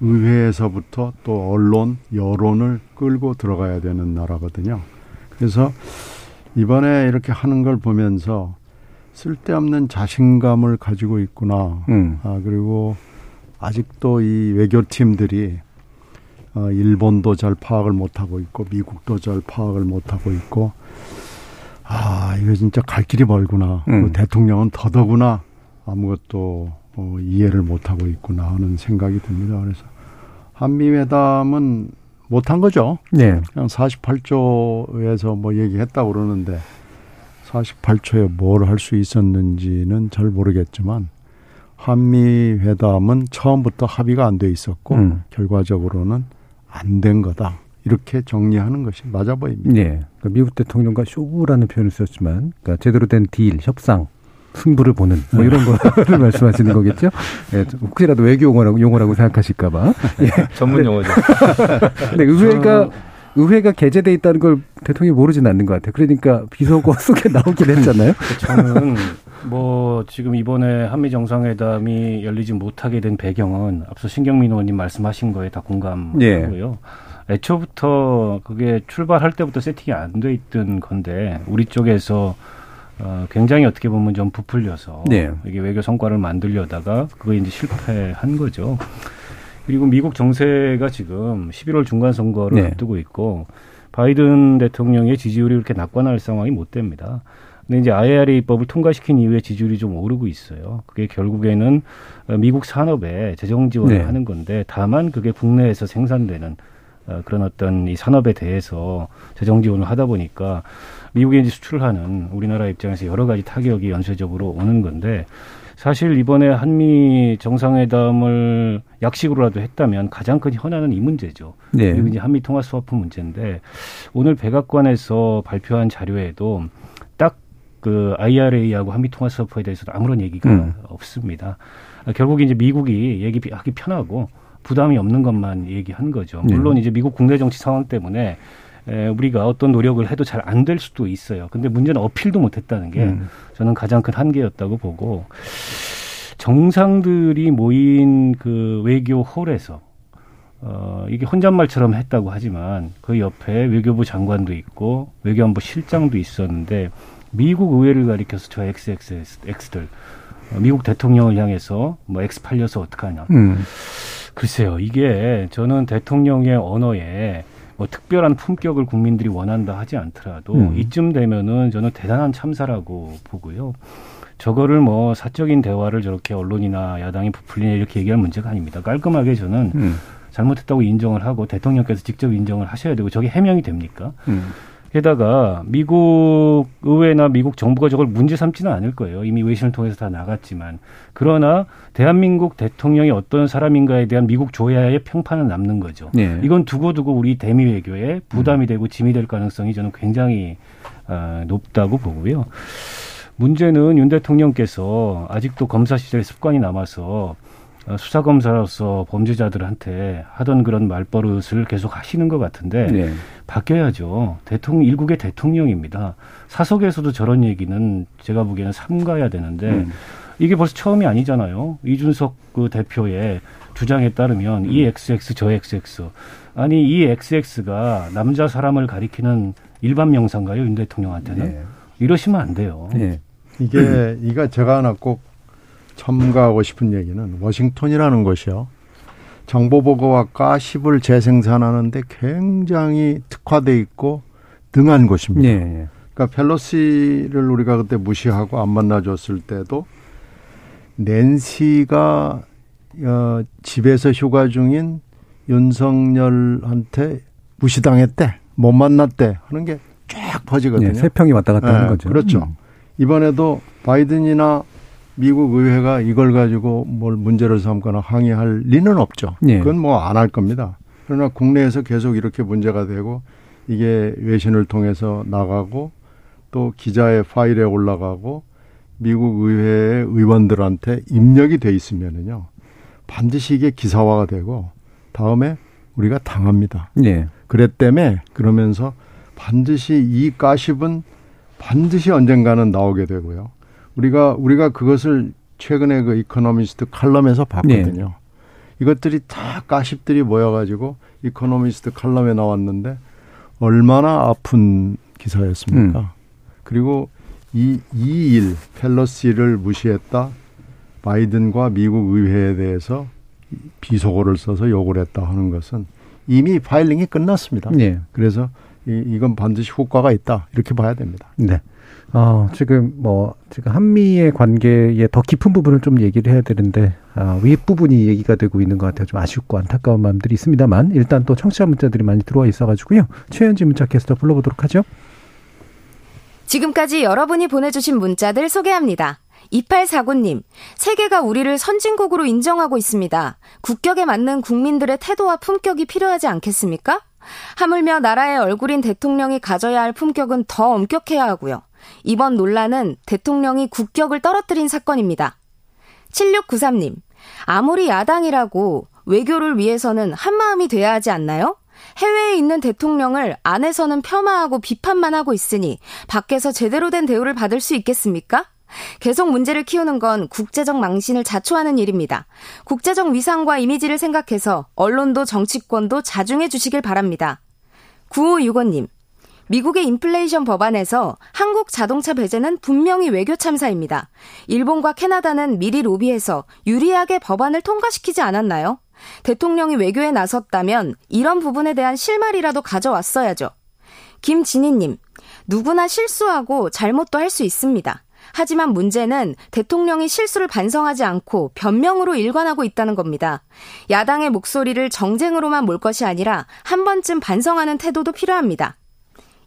의회에서부터 또 언론, 여론을 끌고 들어가야 되는 나라거든요. 그래서 이번에 이렇게 하는 걸 보면서 쓸데없는 자신감을 가지고 있구나. 음. 아, 그리고 아직도 이 외교팀들이 어, 일본도 잘 파악을 못하고 있고 미국도 잘 파악을 못하고 있고 아 이거 진짜 갈 길이 멀구나 음. 그 대통령은 더더구나 아무것도 어, 이해를 못하고 있구나 하는 생각이 듭니다 그래서 한미회담은 못한 거죠 네. 그냥 48조에서 뭐 얘기했다고 그러는데 48초에 뭘 할 수 있었는지는 잘 모르겠지만 한미 회담은 처음부터 합의가 안 돼 있었고 음. 결과적으로는 안 된 거다 이렇게 정리하는 것이 맞아 보입니다. 예. 그러니까 미국 대통령과 쇼부라는 표현을 썼지만, 그러니까 제대로 된 딜, 협상, 승부를 보는 뭐 이런 거를 [LAUGHS] 말씀하시는 거겠죠? 예, 혹시라도 외교 용어라고 용어라고 생각하실까봐. 예. 전문 용어죠. [LAUGHS] 근데 의회가 의회가 개재돼 있다는 걸 대통령이 모르진 않는 것 같아요. 그러니까 비서고 [LAUGHS] 속에 나오긴 했잖아요. 저는 뭐 지금 이번에 한미 정상회담이 열리지 못하게 된 배경은 앞서 신경민 의원님 말씀하신 거에 다 공감하고요. 예. 애초부터 그게 출발할 때부터 세팅이 안 돼 있던 건데 우리 쪽에서 어, 굉장히 어떻게 보면 좀 부풀려서 네. 이게 외교 성과를 만들려다가 그거 이제 실패한 거죠. 그리고 미국 정세가 지금 11월 중간 선거를 네. 앞두고 있고 바이든 대통령의 지지율이 그렇게 낙관할 상황이 못 됩니다. 근데 이제 IRA 입법을 통과시킨 이후에 지지율이 좀 오르고 있어요. 그게 결국에는 미국 산업에 재정 지원을 네. 하는 건데 다만 그게 국내에서 생산되는 어, 그런 어떤 이 산업에 대해서 재정 지원을 하다 보니까 미국에 이제 수출하는 우리나라 입장에서 여러 가지 타격이 연쇄적으로 오는 건데 사실 이번에 한미 정상회담을 약식으로라도 했다면 가장 큰 현안은 이 문제죠. 네. 그리고 이제 한미 통화 스와프 문제인데 오늘 백악관에서 발표한 자료에도 딱 그 IRA하고 한미 통화 스와프에 대해서도 아무런 얘기가 음. 없습니다. 결국 이제 미국이 얘기하기 편하고 부담이 없는 것만 얘기한 거죠. 물론 네. 이제 미국 국내 정치 상황 때문에 에, 우리가 어떤 노력을 해도 잘 안 될 수도 있어요. 근데 문제는 어필도 못했다는 게 음. 저는 가장 큰 한계였다고 보고 정상들이 모인 그 외교 홀에서 어, 이게 혼잣말처럼 했다고 하지만 그 옆에 외교부 장관도 있고 외교안보 실장도 있었는데 미국 의회를 가리켜서 저 XXX들 어, 미국 대통령을 향해서 뭐 X 팔려서 어떡하냐. 음. 글쎄요, 이게 저는 대통령의 언어에 뭐 특별한 품격을 국민들이 원한다 하지 않더라도 음. 이쯤 되면은 저는 대단한 참사라고 보고요. 저거를 뭐 사적인 대화를 저렇게 언론이나 야당이 부풀리냐 이렇게 얘기할 문제가 아닙니다. 깔끔하게 저는 음. 잘못했다고 인정을 하고 대통령께서 직접 인정을 하셔야 되고 저게 해명이 됩니까? 음. 게다가 미국 의회나 미국 정부가 저걸 문제 삼지는 않을 거예요. 이미 외신을 통해서 다 나갔지만. 그러나 대한민국 대통령이 어떤 사람인가에 대한 미국 조야의 평판은 남는 거죠. 네. 이건 두고두고 우리 대미 외교에 부담이 되고 짐이 될 가능성이 저는 굉장히 어, 높다고 보고요. 문제는 윤 대통령께서 아직도 검사 시절 습관이 남아서 어, 수사검사로서 범죄자들한테 하던 그런 말버릇을 계속 하시는 것 같은데 네. 바뀌어야죠. 대통령 일국의 대통령입니다. 사석에서도 저런 얘기는 제가 보기에는 삼가야 되는데 음. 이게 벌써 처음이 아니잖아요. 이준석 그 대표의 주장에 따르면 음. 이 XX 저 XX 아니 이 XX가 남자 사람을 가리키는 일반 명사인가요 윤 대통령한테는 네. 이러시면 안 돼요. 네. 이게 이가 제가 하나 꼭 첨가하고 싶은 얘기는 워싱턴이라는 곳이요. 정보보고와 가십을 재생산하는데 굉장히 특화돼 있고 등한 곳입니다. 네. 그러니까 펠로시를 우리가 그때 무시하고 안 만나줬을 때도 낸시가 어, 집에서 휴가 중인 윤석열한테 무시당했대, 못 만났대 하는 게 쫙 퍼지거든요. 네, 세 평이 왔다 갔다 네, 하는 거죠. 그렇죠. 음. 이번에도 바이든이나 미국 의회가 이걸 가지고 뭘 문제를 삼거나 항의할 리는 없죠. 네. 그건 뭐 안 할 겁니다. 그러나 국내에서 계속 이렇게 문제가 되고 이게 외신을 통해서 나가고 또 기자의 파일에 올라가고 미국 의회의 의원들한테 입력이 돼 있으면은요 반드시 이게 기사화가 되고 다음에 우리가 당합니다. 네. 그랬다며 그러면서 반드시 이 가십은 반드시 언젠가는 나오게 되고요. 우리가 우리가 그것을 최근에 그 이코노미스트 칼럼에서 봤거든요. 네. 이것들이 다 가십들이 모여가지고 이코노미스트 칼럼에 나왔는데 얼마나 아픈 기사였습니까? 음. 그리고 이, 이 일, 펠로시를 무시했다. 바이든과 미국 의회에 대해서 비속어를 써서 욕을 했다 하는 것은 이미 filing이 끝났습니다. 네. 그래서 이, 이건 반드시 효과가 있다. 이렇게 봐야 됩니다. 네. 어, 지금 뭐, 지금 한미의 관계의 더 깊은 부분을 좀 얘기를 해야 되는데, 아, 윗부분이 얘기가 되고 있는 것 같아요. 좀 아쉽고 안타까운 마음들이 있습니다만, 일단 또 청취자 문자들이 많이 들어와 있어가지고요. 최현지 문자 캐스터 불러보도록 하죠. 지금까지 여러분이 보내주신 문자들 소개합니다. 2849님, 세계가 우리를 선진국으로 인정하고 있습니다. 국격에 맞는 국민들의 태도와 품격이 필요하지 않겠습니까? 하물며 나라의 얼굴인 대통령이 가져야 할 품격은 더 엄격해야 하고요. 이번 논란은 대통령이 국격을 떨어뜨린 사건입니다. 7693님, 아무리 야당이라고 외교를 위해서는 한마음이 돼야 하지 않나요? 해외에 있는 대통령을 안에서는 폄하하고 비판만 하고 있으니 밖에서 제대로 된 대우를 받을 수 있겠습니까? 계속 문제를 키우는 건 국제적 망신을 자초하는 일입니다. 국제적 위상과 이미지를 생각해서 언론도 정치권도 자중해 주시길 바랍니다. 9565님, 미국의 인플레이션 법안에서 한국 자동차 배제는 분명히 외교 참사입니다. 일본과 캐나다는 미리 로비해서 유리하게 법안을 통과시키지 않았나요? 대통령이 외교에 나섰다면 이런 부분에 대한 실마리라도 가져왔어야죠. 김진희님, 누구나 실수하고 잘못도 할 수 있습니다. 하지만 문제는 대통령이 실수를 반성하지 않고 변명으로 일관하고 있다는 겁니다. 야당의 목소리를 정쟁으로만 몰 것이 아니라 한 번쯤 반성하는 태도도 필요합니다.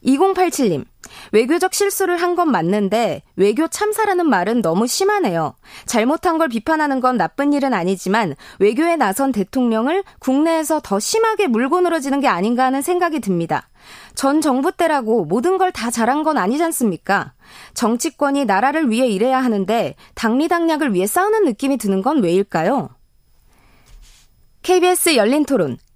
2087님, 외교적 실수를 한 건 맞는데 외교 참사라는 말은 너무 심하네요. 잘못한 걸 비판하는 건 나쁜 일은 아니지만 외교에 나선 대통령을 국내에서 더 심하게 물고 늘어지는 게 아닌가 하는 생각이 듭니다. 전 정부 때라고 모든 걸 다 잘한 건 아니지 않습니까? 정치권이 나라를 위해 일해야 하는데 당리당략을 위해 싸우는 느낌이 드는 건 왜일까요? KBS 열린 토론.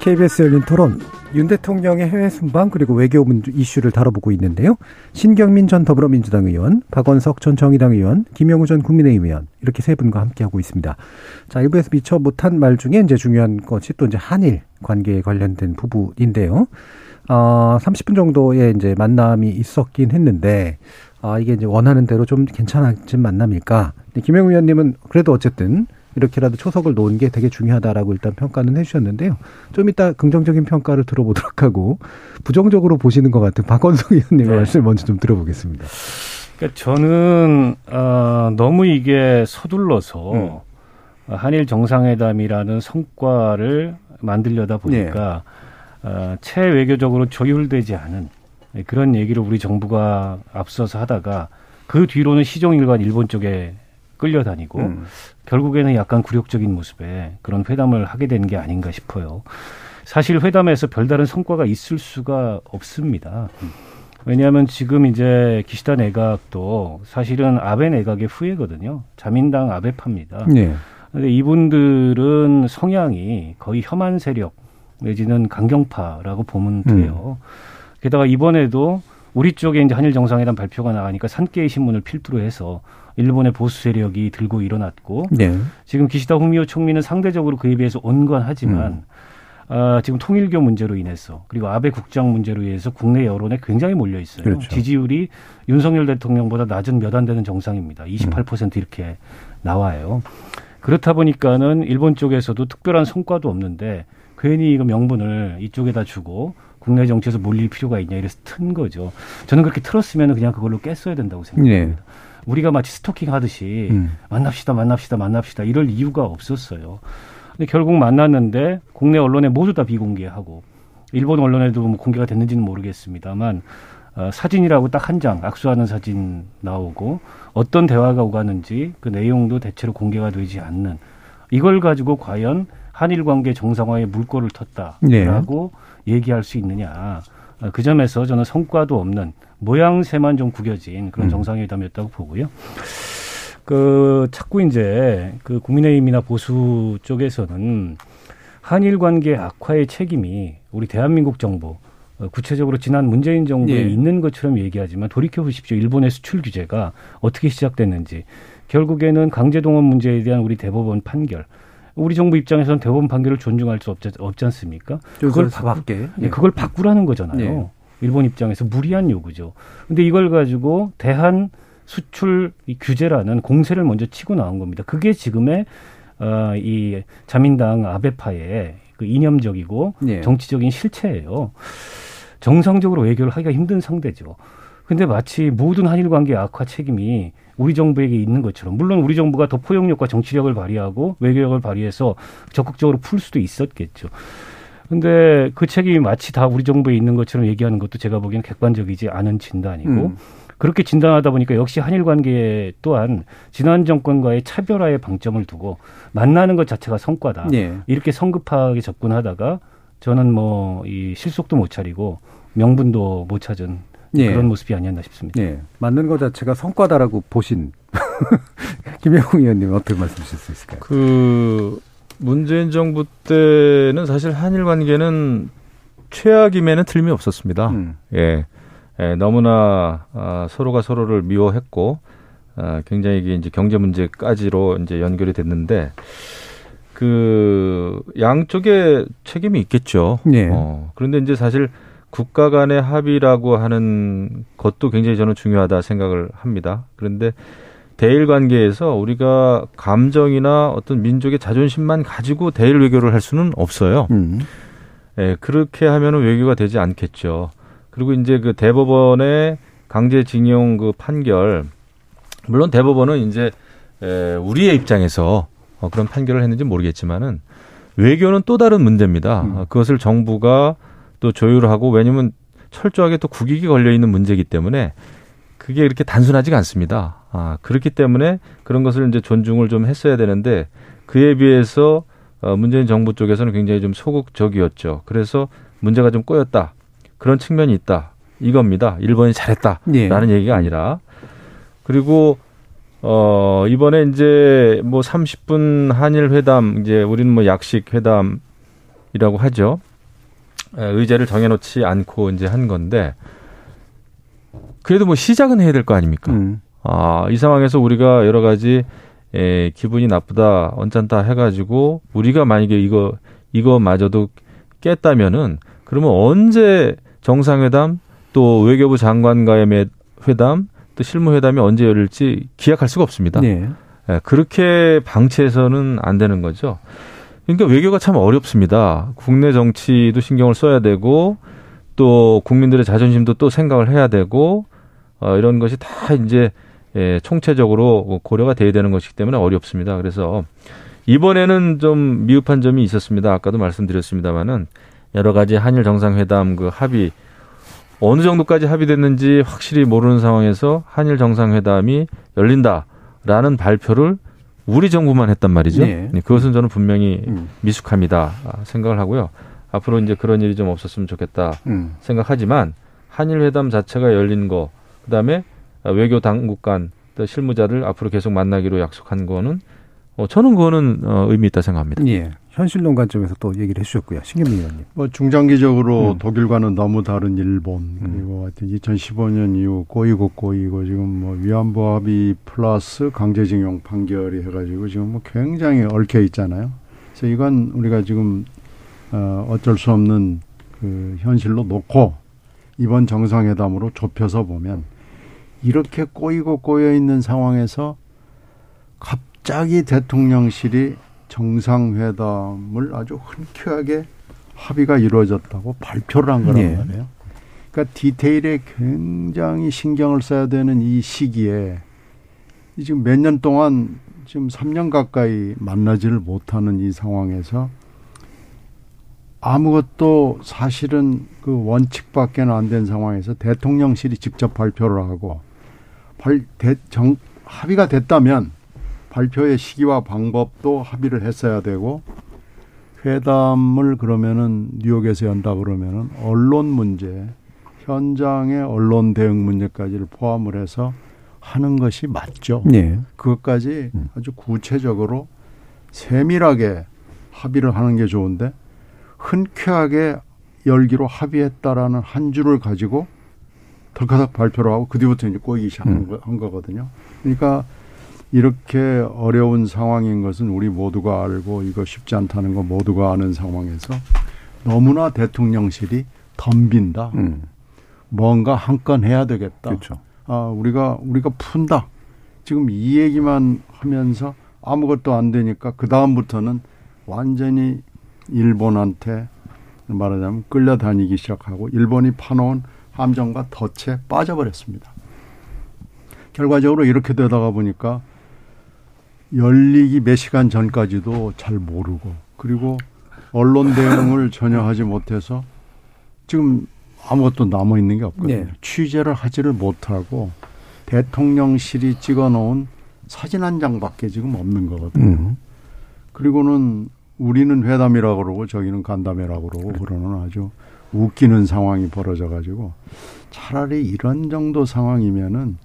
KBS 열린 토론 윤 대통령의 해외 순방 그리고 외교 문제 이슈를 다뤄보고 있는데요. 신경민 전 더불어민주당 의원, 박원석 전 정의당 의원, 김영우 전 국민의힘 의원 이렇게 세 분과 함께하고 있습니다. 자, 일부에서 미처 못한 말 중에 이제 중요한 것이 또 이제 한일 관계에 관련된 부분인데요. 어, 30분 정도의 이제 만남이 있었긴 했는데 아, 이게 이제 원하는 대로 좀 괜찮아진 만남일까? 김영우 의원님은 그래도 어쨌든 이렇게라도 초석을 놓은 게 되게 중요하다라고 일단 평가는 해주셨는데요. 좀 이따 긍정적인 평가를 들어보도록 [LAUGHS] 하고 부정적으로 보시는 것 같은 박원석 의원님의 네. 말씀 먼저 좀 들어보겠습니다. 그러니까 저는 어, 너무 이게 서둘러서 음. 한일 정상회담이라는 성과를 만들려다 보니까 네. 어, 채 외교적으로 조율되지 않은 그런 얘기를 우리 정부가 앞서서 하다가 그 뒤로는 시종일관 일본 쪽에 끌려다니고 음. 결국에는 약간 굴욕적인 모습에 그런 회담을 하게 된 게 아닌가 싶어요. 사실 회담에서 별다른 성과가 있을 수가 없습니다. 왜냐하면 지금 이제 기시다 내각도 사실은 아베 내각의 후예거든요. 자민당 아베파입니다. 네. 근데 이분들은 성향이 거의 혐한 세력 내지는 강경파라고 보면 돼요. 음. 게다가 이번에도 우리 쪽에 이제 한일 정상회담 발표가 나가니까 산케이 신문을 필두로 해서 일본의 보수 세력이 들고 일어났고 네. 지금 기시다 후미오 총리는 상대적으로 그에 비해서 온건하지만 음. 어, 지금 통일교 문제로 인해서 그리고 아베 국장 문제로 인해서 국내 여론에 굉장히 몰려 있어요. 그렇죠. 지지율이 윤석열 대통령보다 낮은 몇 안 되는 정상입니다. 28% 음. 이렇게 나와요. 그렇다 보니까는 일본 쪽에서도 특별한 성과도 없는데 괜히 이거 명분을 이쪽에다 주고 국내 정치에서 몰릴 필요가 있냐 이래서 튼 거죠. 저는 그렇게 틀었으면 그냥 그걸로 깼어야 된다고 생각합니다. 네. 우리가 마치 스토킹 하듯이 음. 만납시다, 만납시다, 만납시다 이럴 이유가 없었어요. 근데 결국 만났는데 국내 언론에 모두 다 비공개하고 일본 언론에도 뭐 공개가 됐는지는 모르겠습니다만 어, 사진이라고 딱 한 장 악수하는 사진 나오고 어떤 대화가 오가는지 그 내용도 대체로 공개가 되지 않는 이걸 가지고 과연 한일 관계 정상화에 물꼬를 텄다라고 네. 얘기할 수 있느냐 어, 그 점에서 저는 성과도 없는 모양새만 좀 구겨진 그런 음. 정상회담이었다고 보고요. 그 자꾸 이제 그 국민의힘이나 보수 쪽에서는 한일 관계 악화의 책임이 우리 대한민국 정부 어, 구체적으로 지난 문재인 정부에 예. 있는 것처럼 얘기하지만 돌이켜 보십시오. 일본의 수출 규제가 어떻게 시작됐는지 결국에는 강제동원 문제에 대한 우리 대법원 판결. 우리 정부 입장에서는 대법원 판결을 존중할 수 없지, 없지 않습니까? 그걸 바꾸- 밖에. 예, 그걸 바꾸라는 거잖아요. 예. 일본 입장에서 무리한 요구죠. 근데 이걸 가지고 대한 수출 이 규제라는 공세를 먼저 치고 나온 겁니다. 그게 지금의 어, 이 자민당 아베파의 그 이념적이고 예. 정치적인 실체예요. 정상적으로 외교를 하기가 힘든 상대죠. 근데 마치 모든 한일 관계 악화 책임이 우리 정부에게 있는 것처럼 물론 우리 정부가 더 포용력과 정치력을 발휘하고 외교력을 발휘해서 적극적으로 풀 수도 있었겠죠. 근데 그 책임이 마치 다 우리 정부에 있는 것처럼 얘기하는 것도 제가 보기에는 객관적이지 않은 진단이고 음. 그렇게 진단하다 보니까 역시 한일 관계 또한 지난 정권과의 차별화에 방점을 두고 만나는 것 자체가 성과다. 예. 이렇게 성급하게 접근하다가 저는 뭐 이 실속도 못 차리고 명분도 못 찾은 예. 그런 모습이 아니었나 싶습니다. 예. 맞는 것 자체가 성과다라고 보신 [LAUGHS] 김영웅 의원님 어떻게 말씀 주실 수 있을까요? 그 문재인 정부 때는 사실 한일 관계는 최악임에는 틀림이 없었습니다. 음. 예. 예, 너무나 아, 서로가 서로를 미워했고 아, 굉장히 이게 이제 경제 문제까지로 이제 연결이 됐는데 그 양쪽에 책임이 있겠죠. 예. 어, 그런데 이제 사실 국가 간의 합의라고 하는 것도 굉장히 저는 중요하다 생각을 합니다. 그런데 대일 관계에서 우리가 감정이나 어떤 민족의 자존심만 가지고 대일 외교를 할 수는 없어요. 음. 예, 그렇게 하면은 외교가 되지 않겠죠. 그리고 이제 그 대법원의 강제징용 그 판결, 물론 대법원은 이제 에, 우리의 입장에서 어, 그런 판결을 했는지 모르겠지만은 외교는 또 다른 문제입니다. 음. 어, 그것을 정부가 또 조율하고 왜냐면 철저하게 또 국익이 걸려 있는 문제이기 때문에 그게 이렇게 단순하지가 않습니다. 아, 그렇기 때문에 그런 것을 이제 존중을 좀 했어야 되는데 그에 비해서 어, 문재인 정부 쪽에서는 굉장히 좀 소극적이었죠. 그래서 문제가 좀 꼬였다. 그런 측면이 있다. 이겁니다. 일본이 잘했다 라는 예. 얘기가 아니라 그리고 어 이번에 이제 뭐 30분 한일 회담 이제 우리는 뭐 약식 회담이라고 하죠. 에, 의제를 정해 놓지 않고 이제 한 건데 그래도 뭐 시작은 해야 될 거 아닙니까? 음. 아, 이 상황에서 우리가 여러 가지 에, 기분이 나쁘다, 언짢다 해가지고 우리가 만약에 이거 이거마저도 깼다면은 그러면 언제 정상회담 또 외교부 장관과의 매- 회담 또 실무회담이 언제 열릴지 기약할 수가 없습니다. 예. 예, 그렇게 방치해서는 안 되는 거죠. 그러니까 외교가 참 어렵습니다. 국내 정치도 신경을 써야 되고 또 국민들의 자존심도 또 생각을 해야 되고 어, 이런 것이 다 이제 예, 총체적으로 고려가 돼야 되는 것이기 때문에 어렵습니다. 그래서 이번에는 좀 미흡한 점이 있었습니다. 아까도 말씀드렸습니다마는 여러 가지 한일 정상회담 그 합의 어느 정도까지 합의됐는지 확실히 모르는 상황에서 한일 정상회담이 열린다라는 발표를 우리 정부만 했단 말이죠. 네. 네, 그것은 저는 분명히 음. 미숙합니다 아, 생각을 하고요. 앞으로 이제 그런 일이 좀 없었으면 좋겠다 음. 생각하지만 한일 회담 자체가 열린 거 그다음에 외교 당국 간또 실무자들 앞으로 계속 만나기로 약속한 거는 어, 저는 그거는 어, 의미 있다 생각합니다. 예. 현실론 관점에서 또 얘기를 해주셨고요. 신경민 의원님. 뭐 중장기적으로 음. 독일과는 너무 다른 일본 그리고 하여튼 2015년 이후 꼬이고 꼬이고 지금 뭐 위안부 합의 플러스 강제징용 판결이 해가지고 지금 뭐 굉장히 얽혀 있잖아요. 그래서 이건 우리가 지금 어 어쩔 수 없는 그 현실로 놓고 이번 정상회담으로 좁혀서 보면 이렇게 꼬이고 꼬여 있는 상황에서 갑자기 대통령실이 정상회담을 아주 흔쾌하게 합의가 이루어졌다고 발표를 한 거란 예. 말이에요. 그러니까 디테일에 굉장히 신경을 써야 되는 이 시기에 이 지금 몇 년 동안 지금 3년 가까이 만나지를 못하는 이 상황에서 아무것도 사실은 그 원칙밖에는 안 된 상황에서 대통령실이 직접 발표를 하고 발, 대, 정, 합의가 됐다면 발표의 시기와 방법도 합의를 했어야 되고 회담을 그러면은 뉴욕에서 연다 그러면은 언론 문제, 현장의 언론 대응 문제까지를 포함을 해서 하는 것이 맞죠. 예. 그것까지 음. 아주 구체적으로 세밀하게 합의를 하는 게 좋은데 흔쾌하게 열기로 합의했다라는 한 줄을 가지고 덜커덕 발표를 하고 그 뒤부터 이제 꼬이기 시작한 음. 거- 거거든요. 그러니까 이렇게 어려운 상황인 것은 우리 모두가 알고 이거 쉽지 않다는 거 모두가 아는 상황에서 너무나 대통령실이 덤빈다. 음. 뭔가 한 건 해야 되겠다. 그렇죠. 아, 우리가 우리가 푼다. 지금 이 얘기만 하면서 아무것도 안 되니까 그 다음부터는 완전히 일본한테 말하자면 끌려다니기 시작하고 일본이 파놓은 함정과 덫에 빠져버렸습니다. 결과적으로 이렇게 되다가 보니까 열리기 몇 시간 전까지도 잘 모르고 그리고 언론 대응을 전혀 하지 못해서 지금 아무것도 남아 있는 게 없거든요. 네. 취재를 하지를 못하고 대통령실이 찍어놓은 사진 한 장밖에 지금 없는 거거든요. 음. 그리고는 우리는 회담이라고 그러고 저기는 간담회라고 그러고 그러는 아주 웃기는 상황이 벌어져 가지고 차라리 이런 정도 상황이면은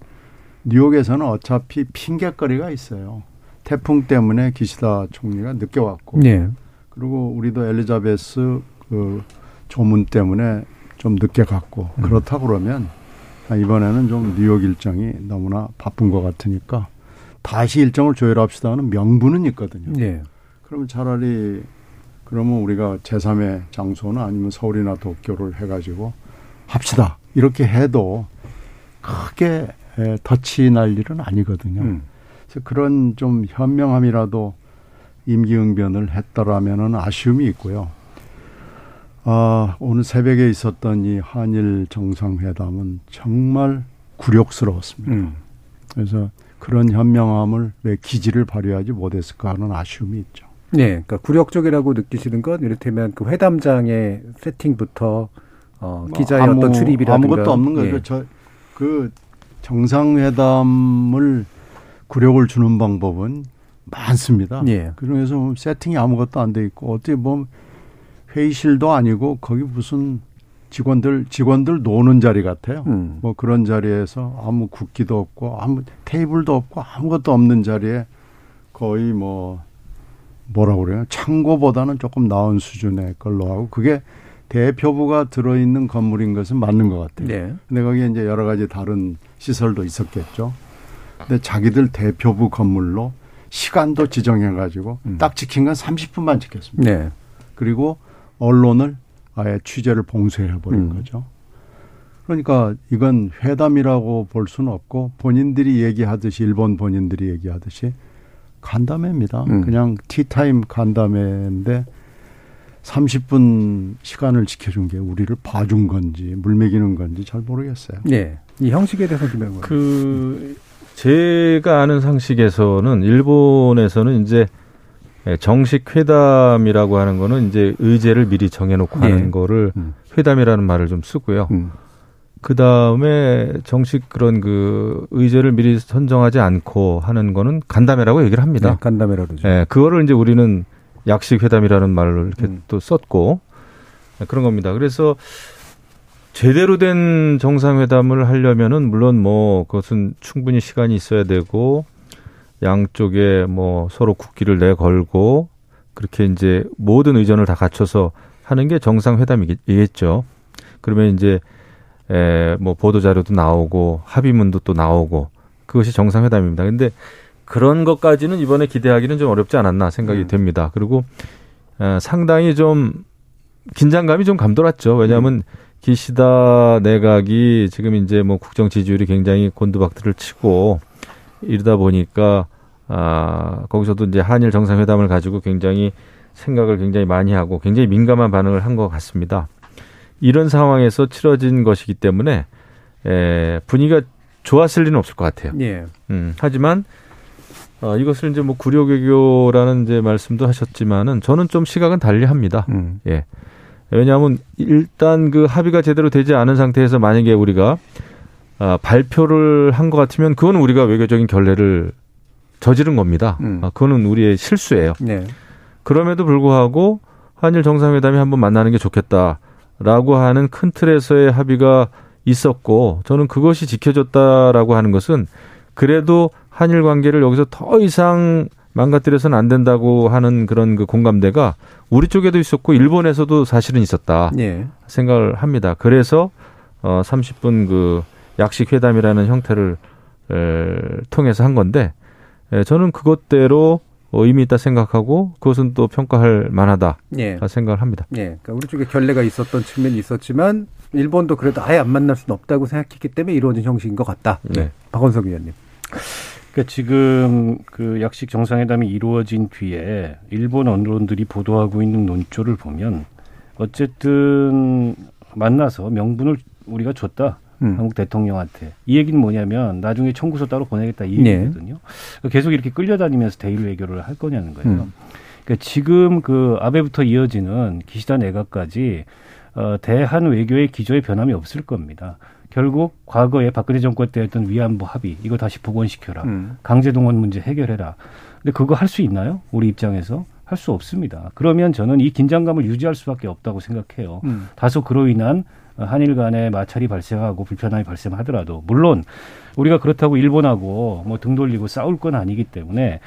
뉴욕에서는 어차피 핑계거리가 있어요. 태풍 때문에 기시다 총리가 늦게 왔고 예. 그리고 우리도 엘리자베스 그 조문 때문에 좀 늦게 갔고 음. 그렇다 그러면 아, 이번에는 좀 뉴욕 일정이 너무나 바쁜 것 같으니까 다시 일정을 조율합시다 하는 명분은 있거든요. 예. 그러면 차라리 그러면 우리가 제3의 장소나 아니면 서울이나 도쿄를 해가지고 합시다. 이렇게 해도 크게 에, 덫이 날 일은 아니거든요. 음. 그래서 그런 좀 현명함이라도 임기응변을 했더라면은 아쉬움이 있고요. 아, 오늘 새벽에 있었던 이 한일 정상회담은 정말 굴욕스러웠습니다. 음. 그래서 그런 현명함을 왜 기지를 발휘하지 못했을까 하는 아쉬움이 있죠. 네, 그러니까 굴욕적이라고 느끼시는 건 이를테면 그 회담장의 세팅부터 어, 기자의 아무- 어떤 출입이라든가 아무것도 없는 거죠. 예. 저그 정상회담을 굴욕을 주는 방법은 많습니다. 예. 그중에서 뭐 세팅이 아무것도 안 돼 있고 어떻게 보면 회의실도 아니고 거기 무슨 직원들 직원들 노는 자리 같아요. 음. 뭐 그런 자리에서 아무 국기도 없고 아무 테이블도 없고 아무것도 없는 자리에 거의 뭐 뭐라고 그래요? 창고보다는 조금 나은 수준의 걸로 하고 그게 대표부가 들어있는 건물인 것은 맞는 것 같아요. 네. 근데 거기에 이제 여러 가지 다른 시설도 있었겠죠. 근데 자기들 대표부 건물로 시간도 지정해가지고 음. 딱 지킨 건 30분만 지켰습니다. 네. 그리고 언론을 아예 취재를 봉쇄해버린 음. 거죠. 그러니까 이건 회담이라고 볼 수는 없고 본인들이 얘기하듯이 일본 본인들이 얘기하듯이 간담회입니다. 음. 그냥 티타임 간담회인데 30분 시간을 지켜준 게 우리를 봐준 건지 물먹이는 건지 잘 모르겠어요. 네. 이 형식에 대해서 김영건. 그 제가 아는 상식에서는 일본에서는 이제 정식 회담이라고 하는 거는 이제 의제를 미리 정해놓고 예. 하는 거를 음. 회담이라는 말을 좀 쓰고요. 음. 그 다음에 정식 그런 그 의제를 미리 선정하지 않고 하는 거는 간담회라고 얘기를 합니다. 네, 간담회라 그러죠. 예, 그거를 이제 우리는 약식 회담이라는 말을 이렇게 음. 또 썼고 예, 그런 겁니다. 그래서 제대로 된 정상회담을 하려면은 물론 뭐 그것은 충분히 시간이 있어야 되고 양쪽에 뭐 서로 국기를 내걸고 그렇게 이제 모든 의전을 다 갖춰서 하는 게 정상회담이겠죠. 그러면 이제 에, 뭐 보도 자료도 나오고 합의문도 또 나오고 그것이 정상회담입니다. 근데 그런 것까지는 이번에 기대하기는 좀 어렵지 않았나 생각이 음. 됩니다. 그리고 어, 상당히 좀 긴장감이 좀 감돌았죠. 왜냐하면 기시다 내각이 지금 이제 뭐 국정 지지율이 굉장히 곤두박질을 치고 이러다 보니까 아 거기서도 이제 한일 정상회담을 가지고 굉장히 생각을 굉장히 많이 하고 굉장히 민감한 반응을 한 것 같습니다. 이런 상황에서 치러진 것이기 때문에 에, 분위기가 좋았을 리는 없을 것 같아요. 예. 음, 하지만 어, 이것을 이제 뭐 구려외교라는 이제 말씀도 하셨지만은 저는 좀 시각은 달리합니다. 음. 예. 왜냐하면 일단 그 합의가 제대로 되지 않은 상태에서 만약에 우리가 아, 발표를 한 것 같으면 그건 우리가 외교적인 결례를 저지른 겁니다. 음. 아, 그거는 우리의 실수예요. 네. 그럼에도 불구하고 한일 정상회담이 한번 만나는 게 좋겠다 라고 하는 큰 틀에서의 합의가 있었고 저는 그것이 지켜졌다라고 하는 것은 그래도 한일 관계를 여기서 더 이상 망가뜨려서는 안 된다고 하는 그런 그 공감대가 우리 쪽에도 있었고 일본에서도 사실은 있었다 예. 생각을 합니다. 그래서 어 30분 그 약식 회담이라는 형태를 에, 통해서 한 건데 에, 저는 그것대로 어, 의미 있다 생각하고 그것은 또 평가할 만하다 예. 생각을 합니다. 예. 그러니까 우리 쪽에 결례가 있었던 측면이 있었지만 일본도 그래도 아예 안 만날 수는 없다고 생각했기 때문에 이루어진 형식인 것 같다. 네. 박원석 의원님. 그러니까 지금 그 약식 정상회담이 이루어진 뒤에 일본 언론들이 보도하고 있는 논조를 보면 어쨌든 만나서 명분을 우리가 줬다. 음. 한국 대통령한테 이 얘기는 뭐냐면 나중에 청구서 따로 보내겠다 이 네. 얘기거든요. 그러니까 계속 이렇게 끌려다니면서 대일 외교를 할 거냐는 거예요. 음. 그러니까 지금 그 아베부터 이어지는 기시다 내각까지 어, 대한 외교의 기조에 변함이 없을 겁니다. 결국 과거에 박근혜 정권 때 했던 위안부 합의 이거 다시 복원시켜라. 음. 강제동원 문제 해결해라. 근데 그거 할 수 있나요? 우리 입장에서 할 수 없습니다. 그러면 저는 이 긴장감을 유지할 수밖에 없다고 생각해요. 음. 다소 그로 인한 한일 간의 마찰이 발생하고 불편함이 발생하더라도 물론 우리가 그렇다고 일본하고 뭐 등 돌리고 싸울 건 아니기 때문에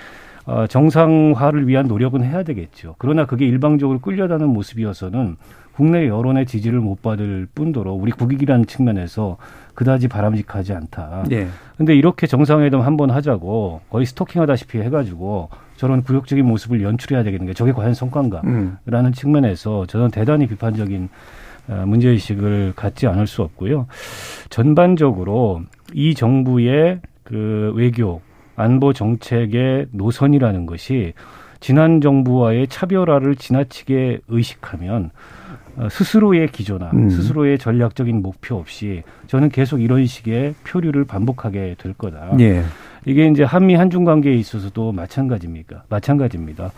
어, 정상화를 위한 노력은 해야 되겠죠. 그러나 그게 일방적으로 끌려다는 모습이어서는 국내 여론의 지지를 못 받을 뿐더러 우리 국익이라는 측면에서 그다지 바람직하지 않다. 예. 근데 이렇게 정상회담 한 번 하자고 거의 스토킹하다시피 해가지고 저런 굴욕적인 모습을 연출해야 되겠는 게 저게 과연 성과인가라는 음. 측면에서 저는 대단히 비판적인 어, 문제 의식을 갖지 않을 수 없고요. 전반적으로 이 정부의 그 외교, 안보 정책의 노선이라는 것이 지난 정부와의 차별화를 지나치게 의식하면 어, 스스로의 기조나 음. 스스로의 전략적인 목표 없이 저는 계속 이런 식의 표류를 반복하게 될 거다. 예. 이게 이제 한미 한중 관계에 있어서도 마찬가지입니까? 마찬가지입니다.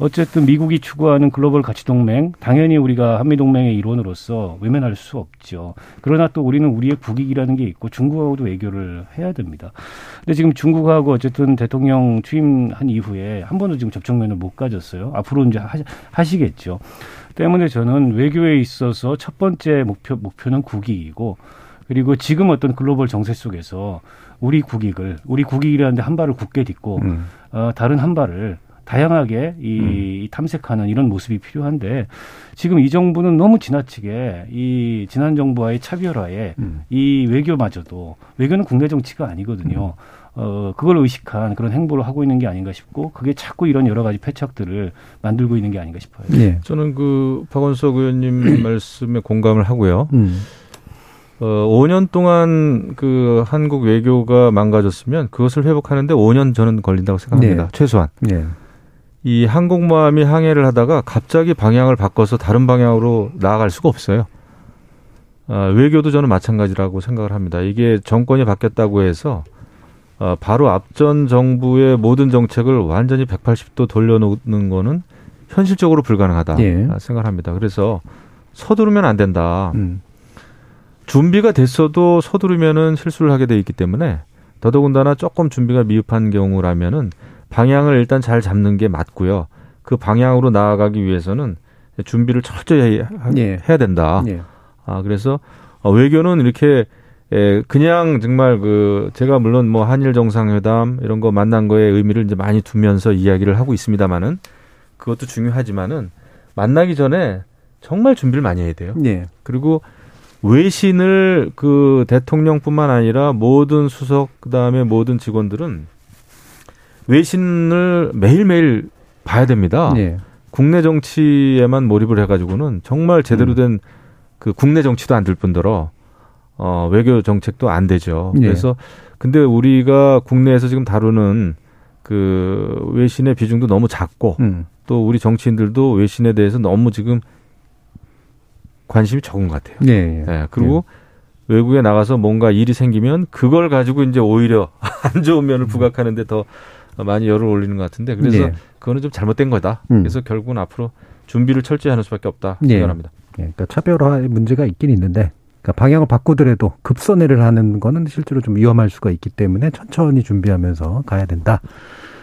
어쨌든 미국이 추구하는 글로벌 가치 동맹, 당연히 우리가 한미 동맹의 일원으로서 외면할 수 없죠. 그러나 또 우리는 우리의 국익이라는 게 있고 중국하고도 외교를 해야 됩니다. 근데 지금 중국하고 어쨌든 대통령 취임한 이후에 한 번도 지금 접촉면을 못 가졌어요. 앞으로 이제 하, 하시겠죠. 때문에 저는 외교에 있어서 첫 번째 목표 목표는 국익이고 그리고 지금 어떤 글로벌 정세 속에서 우리 국익을 우리 국익이라는데 한 발을 굳게 딛고 음. 어, 다른 한 발을 다양하게 이 탐색하는 이런 모습이 필요한데 지금 이 정부는 너무 지나치게 이 지난 정부와의 차별화에 음. 이 외교마저도 외교는 국내 정치가 아니거든요. 어, 그걸 의식한 그런 행보를 하고 있는 게 아닌가 싶고 그게 자꾸 이런 여러 가지 패착들을 만들고 있는 게 아닌가 싶어요. 예. 저는 그 박원석 의원님 [CLEARS THROAT] 말씀에 공감을 하고요. 음. 어, 5년 동안 그 한국 외교가 망가졌으면 그것을 회복하는데 5년 저는 걸린다고 생각합니다. 네. 최소한. 예. 이 항공모함이 항해를 하다가 갑자기 방향을 바꿔서 다른 방향으로 나아갈 수가 없어요. 아, 외교도 저는 마찬가지라고 생각을 합니다. 이게 정권이 바뀌었다고 해서 어, 바로 앞전 정부의 모든 정책을 완전히 180도 돌려놓는 거는 현실적으로 불가능하다 예. 생각합니다. 그래서 서두르면 안 된다. 음. 준비가 됐어도 서두르면은 실수를 하게 돼 있기 때문에 더더군다나 조금 준비가 미흡한 경우라면은 방향을 일단 잘 잡는 게 맞고요. 그 방향으로 나아가기 위해서는 준비를 철저히 하- 예. 해야 된다. 예. 아 그래서 어, 외교는 이렇게 에, 그냥 정말 그 제가 물론 뭐 한일 정상회담 이런 거 만난 거에 의미를 이제 많이 두면서 이야기를 하고 있습니다만은 그것도 중요하지만은 만나기 전에 정말 준비를 많이 해야 돼요. 예. 그리고 외신을 그 대통령뿐만 아니라 모든 수석 그다음에 모든 직원들은 외신을 매일매일 봐야 됩니다. 예. 국내 정치에만 몰입을 해가지고는 정말 제대로 된 그 국내 정치도 안 될 뿐더러 어, 외교 정책도 안 되죠. 예. 그래서 근데 우리가 국내에서 지금 다루는 그 외신의 비중도 너무 작고 음. 또 우리 정치인들도 외신에 대해서 너무 지금 관심이 적은 것 같아요. 예. 예. 예, 그리고 외국에 나가서 뭔가 일이 생기면 그걸 가지고 이제 오히려 [LAUGHS] 안 좋은 면을 부각하는데 더 많이 열을 올리는 것 같은데 그래서 네. 그거는 좀 잘못된 거다. 음. 그래서 결국은 앞으로 준비를 철저히 하는 수밖에 없다 네. 생각합니다. 예, 그러니까 차별화의 문제가 있긴 있는데 그러니까 방향을 바꾸더라도 급선회를 하는 거는 실제로 좀 위험할 수가 있기 때문에 천천히 준비하면서 가야 된다.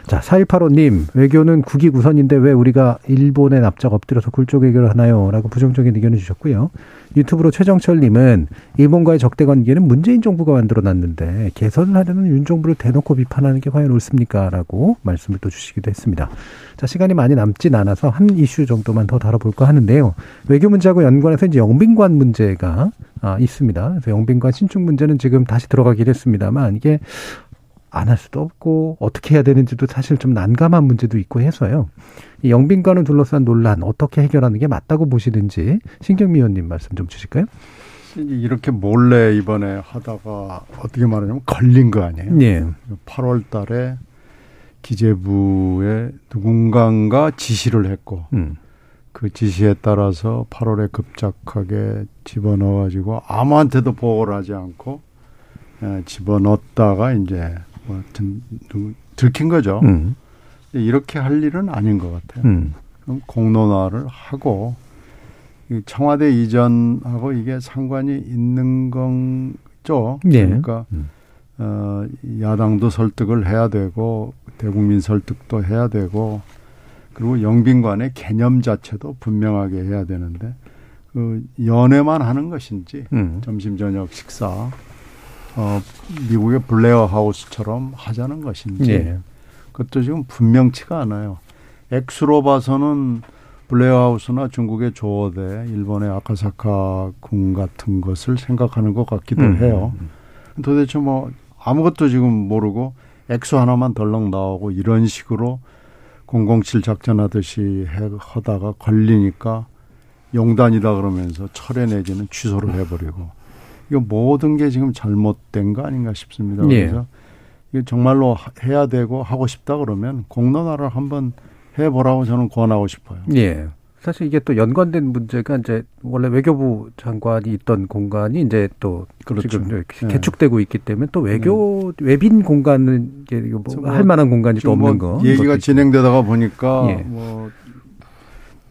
자, 4185님, 외교는 국익 우선인데 왜 우리가 일본에 납작 엎드려서 굴족 외교를 하나요? 라고 부정적인 의견을 주셨고요. 유튜브로 최정철님은 일본과의 적대 관계는 문재인 정부가 만들어 놨는데 개선을 하려는 윤 정부를 대놓고 비판하는 게 과연 옳습니까? 라고 말씀을 또 주시기도 했습니다. 자, 시간이 많이 남진 않아서 한 이슈 정도만 더 다뤄볼까 하는데요. 외교 문제하고 연관해서 이제 영빈관 문제가 아, 있습니다. 그래서 영빈관 신축 문제는 지금 다시 들어가긴 했습니다만 이게 안 할 수도 없고 어떻게 해야 되는지도 사실 좀 난감한 문제도 있고 해서요. 이 영빈관을 둘러싼 논란 어떻게 해결하는 게 맞다고 보시는지 신경미 의원님 말씀 좀 주실까요? 이렇게 몰래 이번에 하다가 어떻게 말하냐면 걸린 거 아니에요? 예. 8월 달에 기재부에 누군가가 지시를 했고 음. 그 지시에 따라서 8월에 급작하게 집어넣어가지고 아무한테도 보고를 하지 않고 예, 집어넣었다가 이제 뭐 든, 들킨 거죠. 음. 이렇게 할 일은 아닌 것 같아요. 음. 그럼 공론화를 하고 이 청와대 이전하고 이게 상관이 있는 건죠. 예. 그러니까 음. 어, 야당도 설득을 해야 되고 대국민 설득도 해야 되고 그리고 영빈관의 개념 자체도 분명하게 해야 되는데 그 연애만 하는 것인지 음. 점심 저녁 식사 어, 미국의 블레어 하우스처럼 하자는 것인지 예. 그것도 지금 분명치가 않아요. 액수로 봐서는 블레어 하우스나 중국의 조어대, 일본의 아카사카 궁 같은 것을 생각하는 것 같기도 음. 해요. 도대체 뭐 아무것도 지금 모르고 액수 하나만 덜렁 나오고 이런 식으로 007 작전하듯이 해, 하다가 걸리니까 용단이다 그러면서 철회 내지는 취소를 해버리고 이거 모든 게 지금 잘못된 거 아닌가 싶습니다. 예. 그래서 이게 정말로 하- 해야 되고 하고 싶다 그러면 공론화를 한번 해보라고 저는 권하고 싶어요. 예. 사실 이게 또 연관된 문제가 이제 원래 외교부 장관이 있던 공간이 이제 또 그렇죠. 지금 네. 개축되고 있기 때문에 또 외교 외빈 공간은 이게 저뭐뭐할 만한 공간이 또 지금 없는 뭐 거. 얘기가 진행되다가 보니까 예. 뭐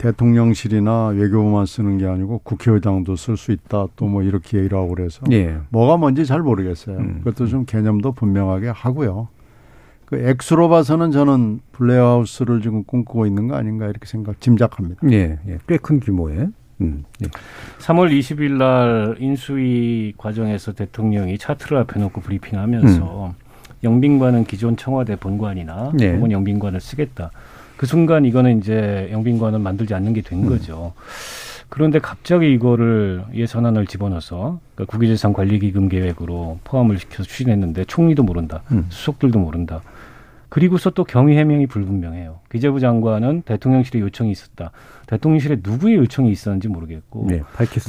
대통령실이나 외교부만 쓰는 게 아니고 국회의장도 쓸 수 있다 또 뭐 이렇게 얘기를 하고 그래서. 예. 뭐가 뭔지 잘 모르겠어요. 음. 그것도 좀 개념도 분명하게 하고요. 그 액수로 봐서는 저는 블레어하우스를 지금 꿈꾸고 있는 거 아닌가 이렇게 생각 짐작합니다. 예. 예. 꽤 큰 규모의. 음. 예. 3월 20일 날 인수위 과정에서 대통령이 차트를 앞에 놓고 브리핑하면서 영빈관은 기존 청와대 본관이나 네. 혹은 영빈관을 쓰겠다. 그 순간 이거는 이제 영빈관을 만들지 않는 게 된 거죠. 그런데 갑자기 이거를 예산안을 집어넣어서 그러니까 국유재산 관리기금 계획으로 포함을 시켜서 추진했는데 총리도 모른다. 음. 수석들도 모른다. 그리고서 또 경위 해명이 불분명해요. 기재부 장관은 대통령실에 요청이 있었다. 대통령실에 누구의 요청이 있었는지 모르겠고 네.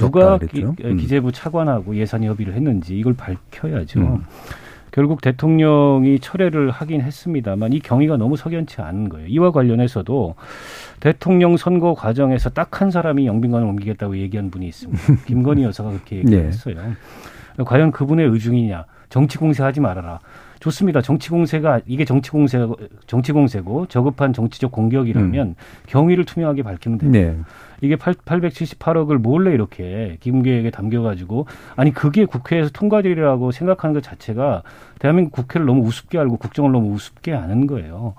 누가 기. 음. 기재부 차관하고 예산 협의를 했는지 이걸 밝혀야죠. 음. 결국 대통령이 철회를 하긴 했습니다만 이 경위가 너무 석연치 않은 거예요. 이와 관련해서도 대통령 선거 과정에서 딱 한 사람이 영빈관을 옮기겠다고 얘기한 분이 있습니다. [LAUGHS] 김건희 여사가 그렇게 네. 얘기했어요. 과연 그분의 의중이냐? 정치 공세하지 말아라. 좋습니다. 정치 공세가 이게 정치 공세 정치 공세고 저급한 정치적 공격이라면 경위를 투명하게 밝히면 됩니다. 네. 이게 8, 878억을 몰래 이렇게 기금계획에 담겨가지고 아니 그게 국회에서 통과되리라고 생각하는 것 자체가 대한민국 국회를 너무 우습게 알고 국정을 너무 우습게 아는 거예요.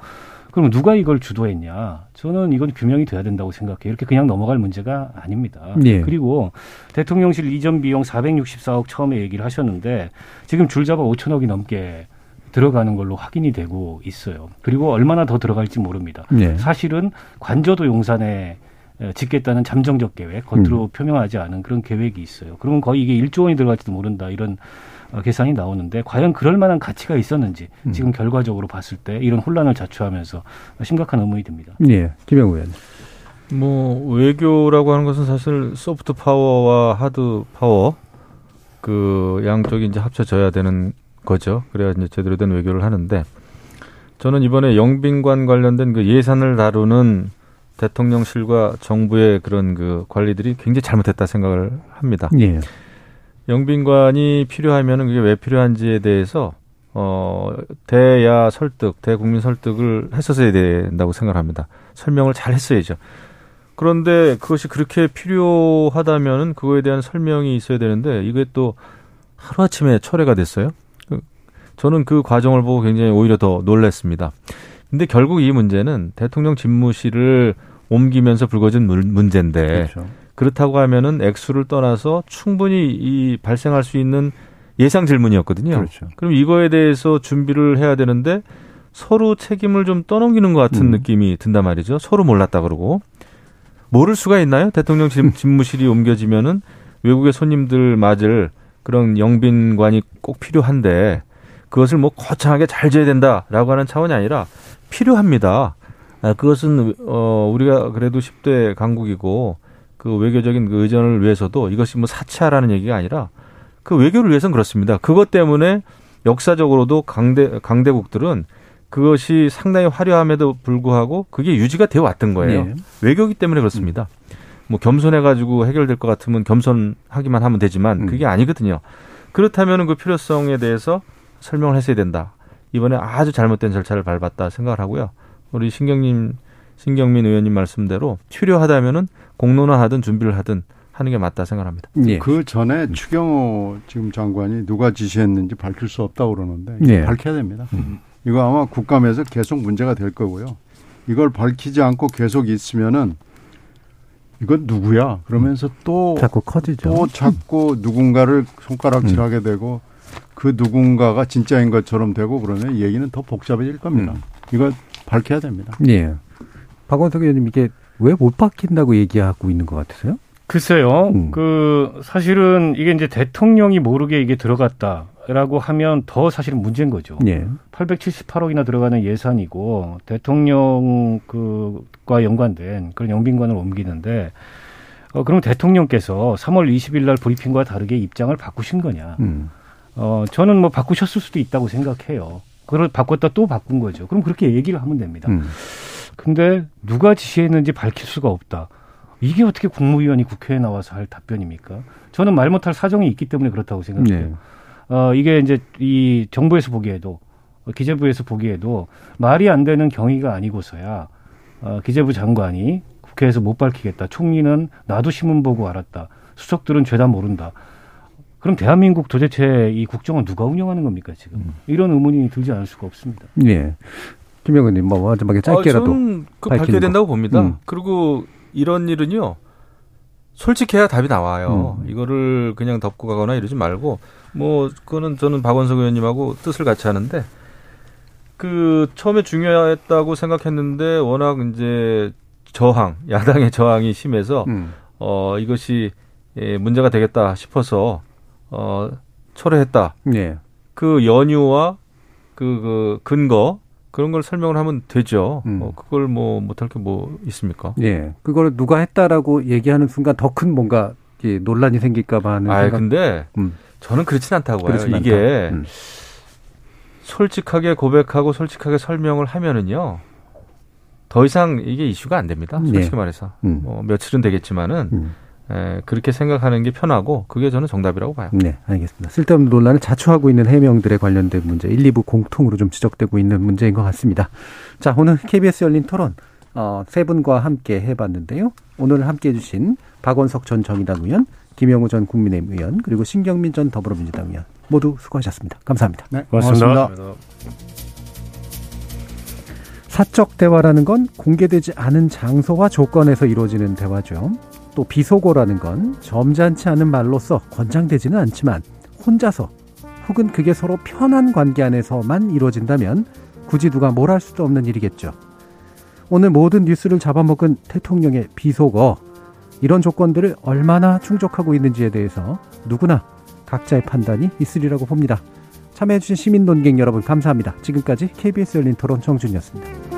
그럼 누가 이걸 주도했냐? 저는 이건 규명이 돼야 된다고 생각해요. 이렇게 그냥 넘어갈 문제가 아닙니다. 예. 그리고 대통령실 이전 비용 464억 처음에 얘기를 하셨는데 지금 줄 잡아 5천억이 넘게 들어가는 걸로 확인이 되고 있어요. 그리고 얼마나 더 들어갈지 모릅니다. 네. 사실은 관저도 용산에 에, 짓겠다는 잠정적 계획, 겉으로 표명하지 않은 그런 계획이 있어요. 그러면 거의 이게 1조 원이 들어갈지도 모른다 이런 어, 계산이 나오는데 과연 그럴 만한 가치가 있었는지 지금 결과적으로 봤을 때 이런 혼란을 자초하면서 심각한 의문이 듭니다. 예. 김영우 의원. 뭐 외교라고 하는 것은 사실 소프트 파워와 하드 파워 그 양쪽이 이제 합쳐져야 되는 거죠. 그래야 이제 제대로 된 외교를 하는데 저는 이번에 영빈관 관련된 그 예산을 다루는 대통령실과 정부의 그런 그 관리들이 굉장히 잘못했다 생각을 합니다. 예. 영빈관이 필요하면은 그게 왜 필요한지에 대해서 어 대야 설득, 대국민 설득을 했었어야 된다고 생각합니다. 설명을 잘 했어야죠. 그런데 그것이 그렇게 필요하다면은 그거에 대한 설명이 있어야 되는데 이게 또 하루아침에 철회가 됐어요. 그- 저는 그 과정을 보고 굉장히 오히려 더 놀랐습니다. 근데 결국 이 문제는 대통령 집무실을 옮기면서 불거진 문제인데 그렇죠. 그렇다고 하면은 액수를 떠나서 충분히 이 발생할 수 있는 예상 질문이었거든요. 그렇죠. 그럼 이거에 대해서 준비를 해야 되는데 서로 책임을 좀 떠넘기는 것 같은 음. 느낌이 든단 말이죠. 서로 몰랐다 그러고 모를 수가 있나요? 대통령 집, [LAUGHS] 집무실이 옮겨지면은 외국의 손님들 맞을 그런 영빈관이 꼭 필요한데 그것을 뭐 거창하게 잘 지어야 된다라고 하는 차원이 아니라 필요합니다. 아, 그것은 어 우리가 그래도 10대 강국이고 그 외교적인 그 의전을 위해서도 이것이 뭐 사치하라는 얘기가 아니라 그 외교를 위해서는 그렇습니다. 그것 때문에 역사적으로도 강대 강대국들은 그것이 상당히 화려함에도 불구하고 그게 유지가 되어 왔던 거예요. 네. 외교기 때문에 그렇습니다. 뭐 겸손해 가지고 해결될 것 같으면 겸손하기만 하면 되지만 음. 그게 아니거든요. 그렇다면 그 필요성에 대해서 설명을 했어야 된다. 이번에 아주 잘못된 절차를 밟았다 생각을 하고요. 우리 신경님 신경민 의원님 말씀대로 필요하다면은 공론화하든 준비를 하든 하는 게 맞다 생각합니다. 예. 그 전에 추경호 지금 장관이 누가 지시했는지 밝힐 수 없다고 그러는데 예. 밝혀야 됩니다. 음. 이거 아마 국감에서 계속 문제가 될 거고요. 이걸 밝히지 않고 계속 있으면은 이건 누구야? 그러면서 또 자꾸 커지죠. 또 자꾸 누군가를 손가락질하게 음. 되고 그 누군가가 진짜인 것처럼 되고 그러면 얘기는 더 복잡해질 겁니다. 음. 이거 밝혀야 됩니다. 예. 박원석 의원님 이게 왜 못 밝힌다고 얘기하고 있는 것 같으세요? 글쎄요. 음. 그 사실은 이게 이제 대통령이 모르게 이게 들어갔다라고 하면 더 사실은 문제인 거죠. 예. 878억이나 들어가는 예산이고 대통령 그과 연관된 그런 영빈관을 옮기는데 어 그럼 대통령께서 3월 20일 날 브리핑과 다르게 입장을 바꾸신 거냐? 음. 어 저는 뭐 바꾸셨을 수도 있다고 생각해요. 그걸 바꿨다 또 바꾼 거죠. 그럼 그렇게 얘기를 하면 됩니다. 음. 근데 누가 지시했는지 밝힐 수가 없다. 이게 어떻게 국무위원이 국회에 나와서 할 답변입니까? 저는 말 못할 사정이 있기 때문에 그렇다고 생각해요. 네. 어, 이게 이제 이 정부에서 보기에도 기재부에서 보기에도 말이 안 되는 경위가 아니고서야 어, 기재부 장관이 국회에서 못 밝히겠다. 총리는 나도 신문 보고 알았다. 수석들은 죄다 모른다. 그럼 대한민국 도대체 이 국정은 누가 운영하는 겁니까 지금? 음. 이런 의문이 들지 않을 수가 없습니다. 네. 김 의원님, 뭐 마지막에 짧게라도 아, 저는 그 밝혀야 된다고 봅니다. 음. 그리고 이런 일은요. 솔직해야 답이 나와요. 음. 이거를 그냥 덮고 가거나 이러지 말고 뭐 그거는 저는 박원석 의원님하고 뜻을 같이 하는데 그 처음에 중요했다고 생각했는데 워낙 이제 저항 야당의 저항이 심해서 음. 어 이것이 예, 문제가 되겠다 싶어서 어 철회했다. 네. 그 연유와 그, 그 근거 그런 걸 설명을 하면 되죠. 음. 어, 그걸 뭐 못할 게 뭐 있습니까? 예. 그걸 누가 했다라고 얘기하는 순간 더 큰 뭔가 논란이 생길까봐 하는. 아, 근데 음. 저는 그렇진 않다고 요 이게 음. 솔직하게 고백하고 솔직하게 설명을 하면은요. 더 이상 이게 이슈가 안 됩니다. 솔직히 네. 말해서. 음. 뭐 며칠은 되겠지만은 음. 에, 그렇게 생각하는 게 편하고 그게 저는 정답이라고 봐요. 네, 알겠습니다. 쓸데없는 논란을 자초하고 있는 해명들에 관련된 문제 1, 2부 공통으로 좀 지적되고 있는 문제인 것 같습니다. 자, 오늘 KBS 열린 토론 어, 세 분과 함께 해봤는데요. 오늘 함께 해주신 박원석 전 정의당 의원, 김영우 전 국민의힘 의원, 그리고 신경민 전 더불어민주당 의원 모두 수고하셨습니다. 감사합니다. 네, 고맙습니다. 고맙습니다. 사적 대화라는 건 공개되지 않은 장소와 조건에서 이루어지는 대화죠. 또 비속어라는 건 점잖지 않은 말로써 권장되지는 않지만 혼자서 혹은 그게 서로 편한 관계 안에서만 이루어진다면 굳이 누가 뭘 할 수도 없는 일이겠죠. 오늘 모든 뉴스를 잡아먹은 대통령의 비속어 이런 조건들을 얼마나 충족하고 있는지에 대해서 누구나 각자의 판단이 있으리라고 봅니다. 참여해주신 시민 논객 여러분 감사합니다. 지금까지 KBS 열린 토론 정준이었습니다.